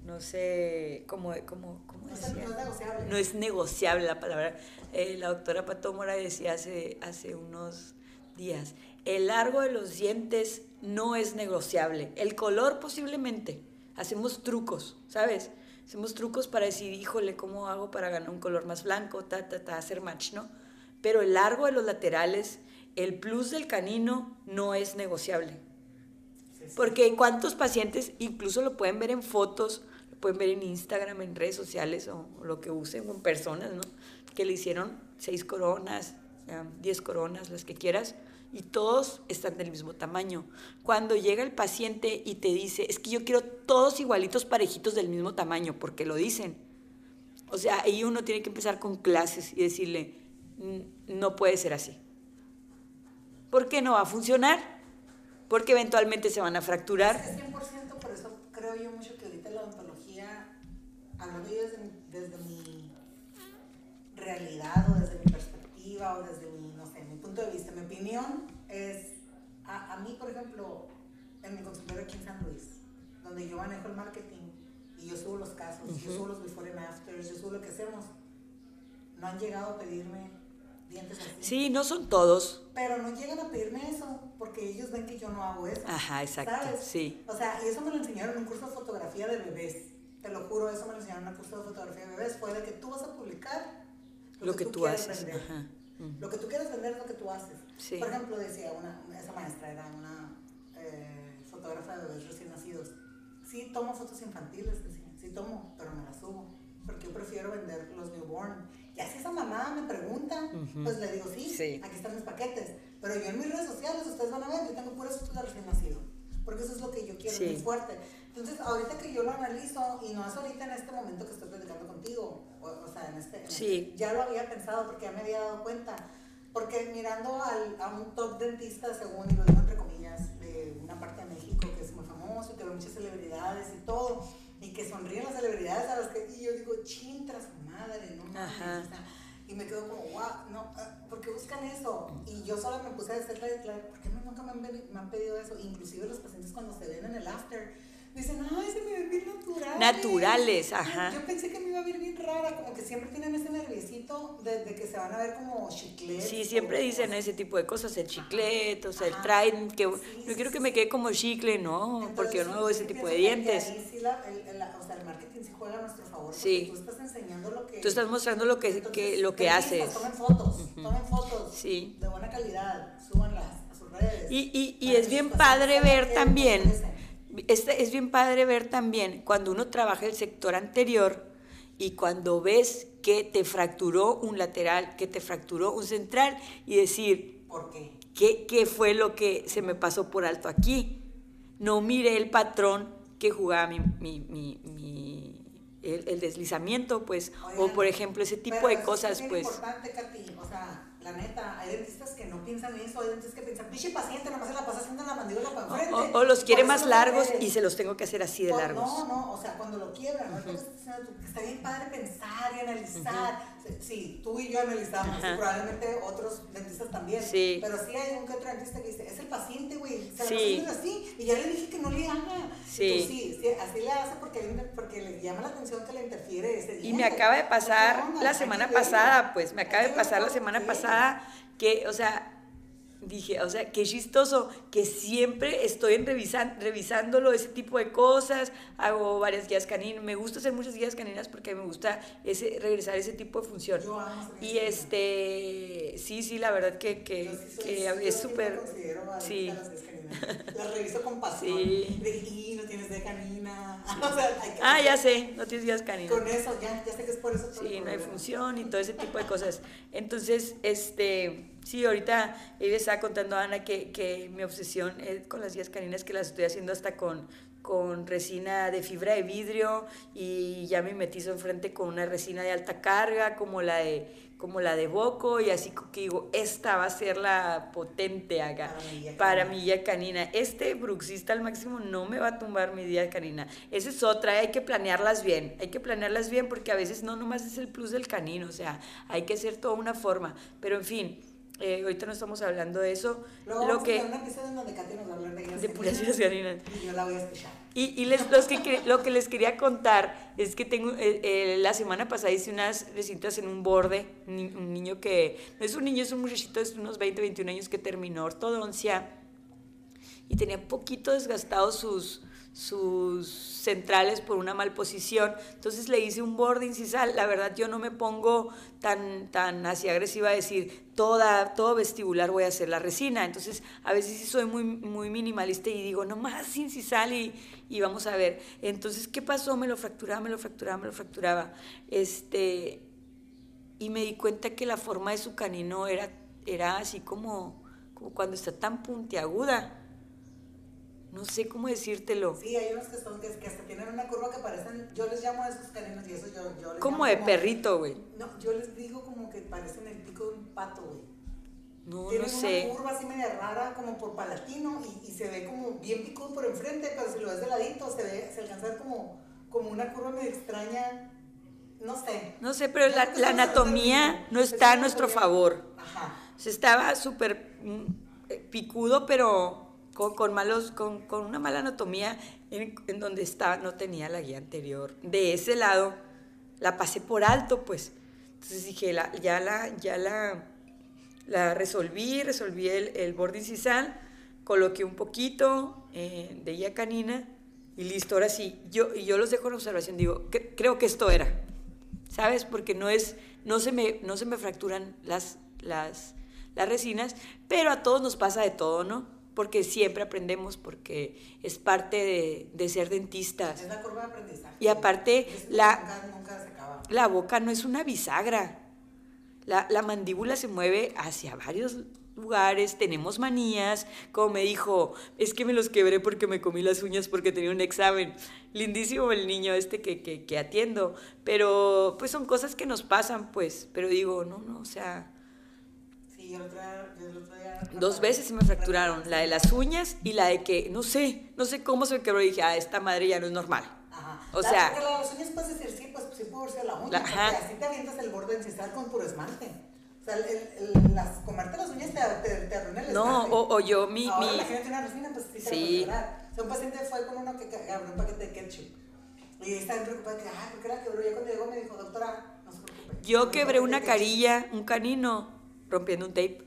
no sé, ¿cómo, cómo, cómo No decía? no es negociable. No es negociable la palabra. Eh, la doctora Pato Mora decía hace, hace unos días, el largo de los dientes no es negociable. El color posiblemente. Hacemos trucos, ¿sabes? Hacemos trucos para decir, híjole, ¿cómo hago para ganar un color más blanco? Ta, ta, ta, hacer match, ¿no? Pero el largo de los laterales, el plus del canino no es negociable. Porque cuántos pacientes, incluso lo pueden ver en fotos, lo pueden ver en Instagram, en redes sociales o, o lo que usen, o en personas, ¿no? Que le hicieron seis coronas, eh, diez coronas, las que quieras, y todos están del mismo tamaño. Cuando llega el paciente y te dice, es que yo quiero todos igualitos, parejitos del mismo tamaño, porque lo dicen. O sea, ahí uno tiene que empezar con clases y decirle, "Mm, no puede ser así. ¿Por qué no va a funcionar? Porque eventualmente se van a fracturar. Es 100%, por eso creo yo mucho que ahorita la odontología, hablando yo desde, desde mi realidad o desde mi perspectiva o desde punto de vista, mi opinión es, a, a mí, por ejemplo, en mi consultorio aquí en San Luis, donde yo manejo el marketing y yo subo los casos, yo subo los before and afters, yo subo lo que hacemos, no han llegado a pedirme dientes así. Sí, no son todos. Pero no llegan a pedirme eso porque ellos ven que yo no hago eso. Ajá, exacto, ¿sabes? sí. O sea, y eso me lo enseñaron en un curso de fotografía de bebés. Te lo juro, eso me lo enseñaron en un curso de fotografía de bebés. Fue de que tú vas a publicar Lo que tú quieres haces. Ajá. Lo que tú quieres vender es lo que tú haces. Sí. Por ejemplo, decía una, esa maestra era una eh, fotógrafa de bebés recién nacidos. Sí tomo fotos infantiles, decía. Sí tomo, pero me las subo. Porque yo prefiero vender los newborn. Y así esa mamá me pregunta, Ujú. pues le digo, sí, Sí. aquí están mis paquetes. Pero yo en mis redes sociales, ustedes van a ver, yo tengo puras fotos de recién nacido. Porque eso es lo que yo quiero, Sí. muy fuerte. Entonces, ahorita que yo lo analizo, y no es ahorita en este momento que estoy platicando contigo, o, o sea, en este, en Sí. este- ya lo había pensado porque ya me había dado cuenta. Porque mirando al, a un top dentista, según lo digo entre comillas, de una parte de México que es muy famoso que ve muchas celebridades y todo, y que sonríen las celebridades a las que, y yo digo, chintra su madre, ¿no? Ajá. Y me quedo como, wow, no, ah, ¿por qué buscan eso? Y yo sola me puse a decirle, ¿por qué nunca me han, me han pedido eso? Inclusive los pacientes cuando se ven en el after, dicen, ay, se me ven bien naturales. Naturales, ajá. Yo, pensé que me iba a ver bien rara, como que siempre tienen ese nerviosito de, de que se van a ver como chicletes. Sí, siempre dicen ese tipo de cosas, el chicleto, o sea, el traen, que Sí, quiero que me quede como chicle, no, Entonces, porque yo no hago ese tipo de dientes. ahí sí la- el, la- o sea, el marketing sí juega a nuestro favor. Sí. Tú estás enseñando lo que. Tú estás mostrando lo que, Entonces, que, lo que haces. Tomen fotos, tomen fotos Sí. de buena calidad, súbanlas a sus redes. Y, y, y es bien padre ver también. Este, es bien padre ver también cuando uno trabaja el sector anterior y cuando ves que te fracturó un lateral, que te fracturó un central y decir, ¿Por qué? ¿qué, qué fue lo que se me pasó por alto aquí? No miré el patrón que jugaba mi, mi, mi- mi- el, el deslizamiento, pues, o por ejemplo ese tipo de cosas, es pues. importante, Katy. O sea, la neta, hay dentistas que no piensan eso, hay dentistas que piensan, pinche paciente, nada más se la pasa haciendo la mandíbula para enfrente. o- o los quiere más largos y se los tengo que hacer así de largos. No, no, o sea, cuando lo quiebran, ¿no? Entonces, que está bien padre pensar y analizar. Sí, tú y yo analizamos, y probablemente otros dentistas también. Sí. Pero sí hay un que otro dentista que dice, es el paciente, güey, se Sí. haciendo así, y ya le dije que no le haga. Sí. Tú, sí, sí, así le hace porque, le- porque le llama la atención que le interfiere ese Y me acaba de ¿Qué pasar la semana pasada, pues, me acaba de pasar la semana pasada que, o sea, dije, o sea, qué chistoso, que siempre estoy en revisan, revisándolo, ese tipo de cosas, hago varias guías caninas, me gusta hacer muchas guías caninas porque me gusta ese, regresar a ese tipo de función. Yo amo hacer Y este, sí, sí, la verdad que, que, que es súper, sí. A las guías caninas. Las reviso con pasión. Sí. De, y no tienes de canina. o sea, hay que- Ah, ya sé, no tienes guías caninas. Con eso, ya, ya sé que es por eso. todo Sí, no hay función y todo ese tipo de cosas. Entonces, este, sí, ahorita ella estaba contando a Ana que, que mi obsesión es con las guías caninas, que las estoy haciendo hasta con, con resina de fibra de vidrio y ya me metizo enfrente con una resina de alta carga, como la de como la de Boco y así que digo, esta va a ser la potente acá Para mi guía canina. Este bruxista al máximo no me va a tumbar mi guía canina. Esa es otra, hay que planearlas bien. Hay que planearlas bien porque a veces no nomás es el plus del canino, o sea, hay que hacer toda una forma. Pero en fin, eh, ahorita no estamos hablando de eso. Luego Lo a que, episodio en donde Katy nos va a hablar de guías de puras. Y yo la voy a escuchar. Y, y les, los que, que- lo que les quería contar es que tengo, eh, eh, la semana pasada hice unas recintas en un borde, ni- un niño que, no es un niño, es un muchachito de unos 20, 21 años que terminó ortodoncia y tenía poquito desgastados sus, sus centrales por una mal posición. Entonces le hice un borde incisal. La verdad yo no me pongo tan, tan así agresiva a decir toda, todo vestibular voy a hacer la resina. Entonces a veces sí soy muy, muy minimalista y digo, no más incisal y, y vamos a ver. Entonces, ¿qué pasó? Me lo fracturaba, me lo fracturaba, me lo fracturaba. Este, y me di cuenta que la forma de su canino era, era así como, como cuando está tan puntiaguda. No sé cómo decírtelo. Sí, hay unos que son que, que hasta tienen una curva que parecen, yo les llamo a esos caninos y eso yo, yo les Como llamo de perrito, güey. No, yo les digo como que parecen el pico de un pato, güey. No, Tienen no sé. una curva así media rara, como por palatino, y, y se ve como bien picudo por enfrente, pero si lo ves de ladito, se ve, se alcanza a ver como, como una curva medio extraña, no sé. No sé, pero la, anatomía no Es está a nuestro anatomía- favor. Ajá. O sea, estaba súper mm, eh, picudo, pero con, con malos, con, con una mala anatomía en, en donde estaba, no tenía la guía anterior. De ese lado, la pasé por alto, pues. Entonces dije, la- ya la, ya la, la resolví, resolví el, el borde incisal, coloqué un poquito eh, de guía canina y listo, ahora sí. Yo, y yo los dejo en observación, digo, "Cre- creo que esto era. ¿sabes? Porque no es, no se me, no se me fracturan las, las, las resinas, pero a todos nos pasa de todo, ¿no? Porque siempre aprendemos, porque es parte de, de ser dentistas. Es la curva de aprendizaje. Y aparte, la- Nunca, nunca se acaba. La boca no es una bisagra. La, la mandíbula se mueve hacia varios lugares, tenemos manías, como me dijo, es que me los quebré porque me comí las uñas porque tenía un examen. Lindísimo el niño este que, que, que atiendo, pero pues son cosas que nos pasan, pues, pero digo, no, no, o sea, Sí, Y el otro, el otro día... Dos veces se me fracturaron, la de las uñas y la de que, no sé, no sé cómo se me quebró y dije, ah, esta madre ya no es normal. Ajá. O La- sea- Porque la de las uñas puedes decir, sí, pues sí haber sido la uña. La- porque ajá. así te avientas el borde encistral con puro esmalte. O sea, el, el- las, comerte las uñas te, te, te arruina el No, o, o yo, mi, Ahora mi, imagínate una resina, pues sí te Sí. la. O sea, un paciente fue con uno que abrió un paquete de ketchup. Y estaba preocupada que, ay, ¿por qué la quebró? Ya cuando llegó me dijo, doctora, no se preocupe. yo quebré una de ketchup". carilla, un canino, rompiendo un tape.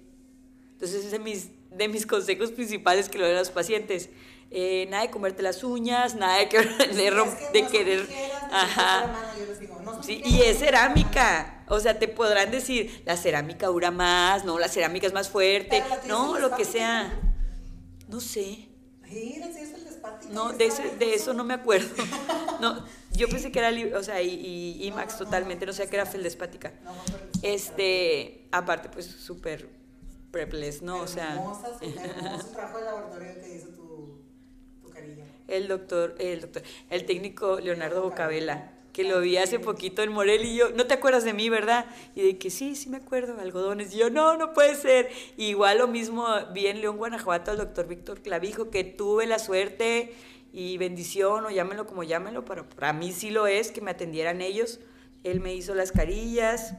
Entonces es de mis, de mis consejos principales que le doy a los pacientes. Eh, nada de comerte las uñas, nada de, que, de, rom- Es que de no querer... Ajá. son mano, yo les digo, no son Sí, tijeras, y es cerámica. O sea, te podrán decir, la cerámica dura más, no, la cerámica es más fuerte, no, lo que sea. No sé. Sí. No, de, bien, de eso no me acuerdo. No, yo pensé que era, o sea, y, y, Max totalmente, no, sé que era feldespática. Este, aparte, pues súper prepless, ¿no? O sea, Hermosa, hermoso trabajo el doctor, el doctor, el técnico Leonardo Bocabela, que lo vi hace poquito en Morel y yo, no te acuerdas de mí, ¿verdad? Y de que sí, sí me acuerdo, algodones. Y yo, no, no puede ser. Igual lo mismo vi en León, Guanajuato, al doctor Víctor Clavijo, que tuve la suerte y bendición, o llámenlo como llámenlo, pero para mí sí lo es, que me atendieran ellos. Él me hizo las carillas,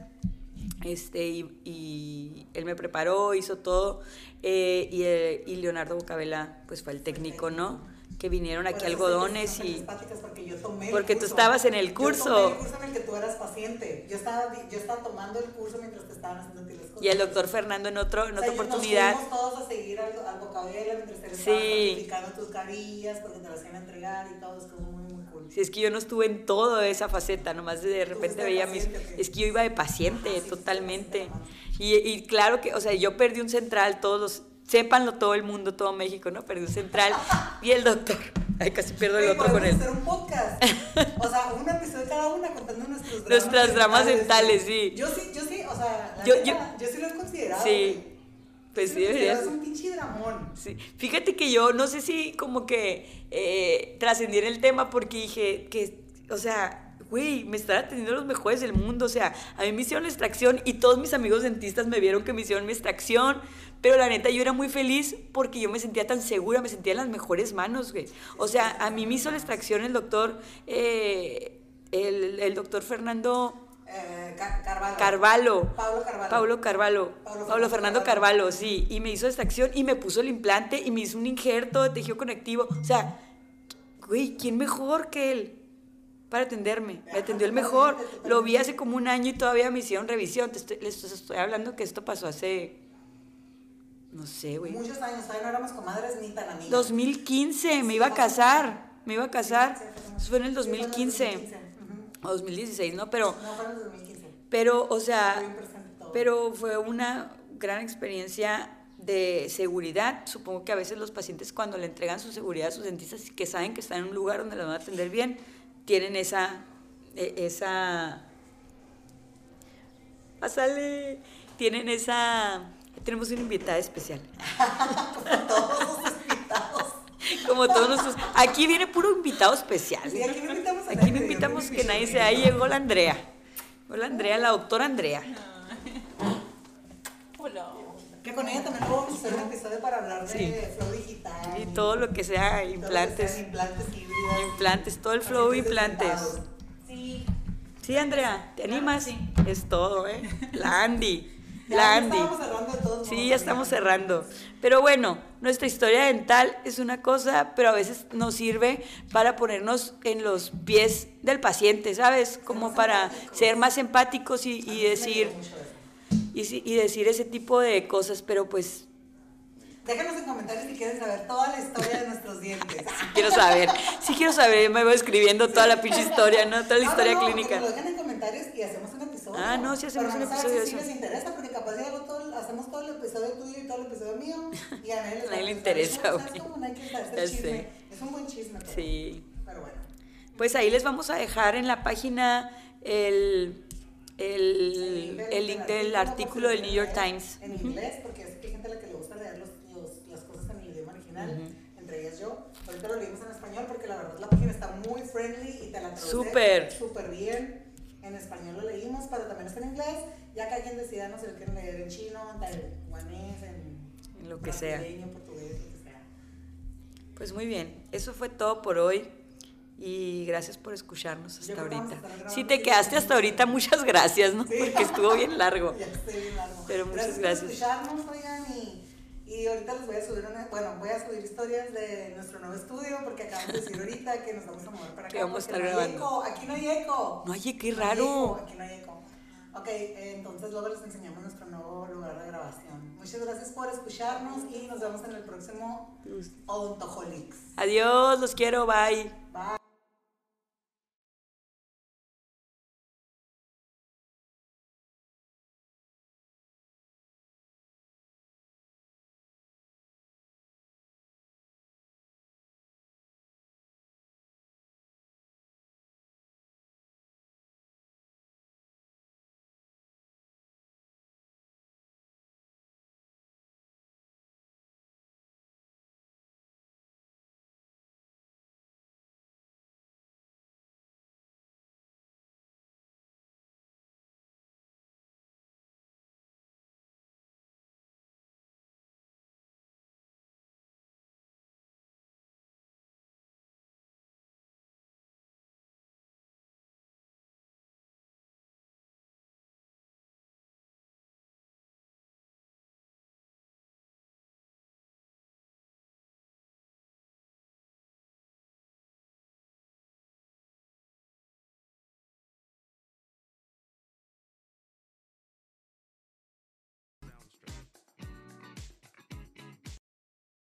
este, y, él me preparó, hizo todo. eh, y, eh, y Leonardo Bocabela, pues fue el técnico, ¿no? Que vinieron aquí algodones y... Porque, yo tomé el Porque tú curso. estabas en el Yo curso. tomé el curso en el que tú eras paciente. Yo estaba, yo estaba tomando el curso mientras te estaban haciendo las cosas. Y el doctor Fernando en, otro, en O sea, otra yo- oportunidad. Nos todos a seguir al, al Bocabela mientras te Sí. tus carillas porque te las iban a entregar y todo. Estuvo muy, muy cool. Si es que yo no estuve en toda esa faceta, nomás de repente veía mis... Es que yo iba de paciente, Ah, sí, totalmente. sí, sí, Y, y claro que, o sea, yo perdí un central, todos, sépanlo todo el mundo, todo México, ¿no? Un central y el doctor. Ay, casi pierdo el otro con él. hacer un podcast. O sea, un episodio cada una contando nuestros dramas Nuestras dramas dentales, sí. Yo sí, yo sí, o sea, la Yo- neta, yo, sí lo he considerado. Sí. Pues Yo sí. Es un pinche dramón. Sí. Fíjate que yo no sé si como que eh, trascendí en el tema porque dije que, o sea, güey, me están atendiendo los mejores del mundo. O sea, a mí me hicieron la extracción y todos mis amigos dentistas me vieron que me hicieron mi extracción. Pero la neta, yo era muy feliz porque yo me sentía tan segura, me sentía en las mejores manos, güey. O sea, a mí me hizo la extracción el doctor, eh, el, el doctor Fernando Eh, Ca- Carvalho. Carvalho. Pablo Carvalho. Pablo Carvalho. Pablo Pablo, Fernando Carvalho. Carvalho, sí. Y me hizo esta acción y me puso el implante y me hizo un injerto de tejido conectivo. O sea, güey, ¿quién mejor que él para atenderme? Me atendió el mejor. Lo vi hace como un año y todavía me hicieron revisión. Te estoy, les estoy hablando que esto pasó hace, no sé, güey. Muchos años, todavía no éramos comadres ni tan amigas. 2015, me iba a casar. Me iba a casar. Eso fue en el 2015. Ujú. O 2016, ¿no? Pero, No, fue en el 2015. pero, o sea. Pero fue una gran experiencia de seguridad. Supongo que a veces los pacientes cuando le entregan su seguridad a sus dentistas que saben que están en un lugar donde los van a atender bien, tienen esa... e- esa Pásale. Tienen esa... Tenemos una invitada especial. Todos los invitados. Como todos nuestros... Aquí viene puro invitado especial. Sí, aquí no invitamos a Aquí nadie, no yo invitamos creo que nadie sea. Ahí llegó la Andrea. Hola Andrea, la doctora Andrea. Hola. Que con ella también vamos a hacer un episodio para hablar de Sí. flow digital. Y todo lo que sea todo que implantes. implantes híbridos. Implantes, todo el flow implantes. sentados. Sí. Sí, Andrea, ¿te animas? sí. Es todo, ¿eh? La Andy. Ya, La ya Andy. estábamos cerrando de todos Sí, ya estamos cerrando. Pero bueno, nuestra historia dental es una cosa, pero a veces nos sirve para ponernos en los pies del paciente, ¿sabes? Como para empáticos. ser más empáticos y, y decir. Y, y decir ese tipo de cosas, pero pues Déjanos en comentarios si quieren saber toda la historia de nuestros dientes. quiero saber. Sí quiero saber, me voy escribiendo toda la pinche historia, ¿no? Toda la No, historia no, no, clínica. Lo dejen en comentarios y hacemos un episodio. Ah, no, sí hacemos un episodio Si sí les interesa, porque capaz ya todo, hacemos todo el episodio tuyo y todo el episodio mío. Y a nadie, les nadie le interesa, ¿sabes güey. cómo? No hay que el chisme. Es un buen chisme. Pero, Sí. Pero bueno. Pues ahí les vamos a dejar en la página el, el, el link del artículo del New York Times. En inglés, porque es que hay gente a la que le gusta leer los, los- las cosas en el idioma original, entre ellas yo. Ahorita lo leímos en español porque la verdad la página está muy friendly y te la traduce Súper. bien. En español lo leímos, pero también está en inglés. Ya cada quien decida, no sé, lo quieren leer en chino, en taiwanés, en, En lo que sea. portugués, lo que sea. Pues muy bien, eso fue todo por hoy. Y gracias por escucharnos hasta ahorita. Si te quedaste como hasta ahorita, muchas gracias, ¿no? Sí. Porque estuvo bien largo. Ya sé, bien largo. Pero muchas gracias. gracias. por escucharnos, oigan, y, y ahorita les voy a subir una, bueno, voy a subir historias de nuestro nuevo estudio, porque acabamos de decir ahorita que nos vamos a mover para acá. Que vamos a estar no hay eco, aquí no hay eco. No, oye, qué No hay raro. eco, aquí no hay eco. Ok, entonces luego les enseñamos nuestro nuevo lugar de grabación. Muchas gracias por escucharnos y nos vemos en el próximo Odontoholics. Adiós, los quiero, bye. Bye.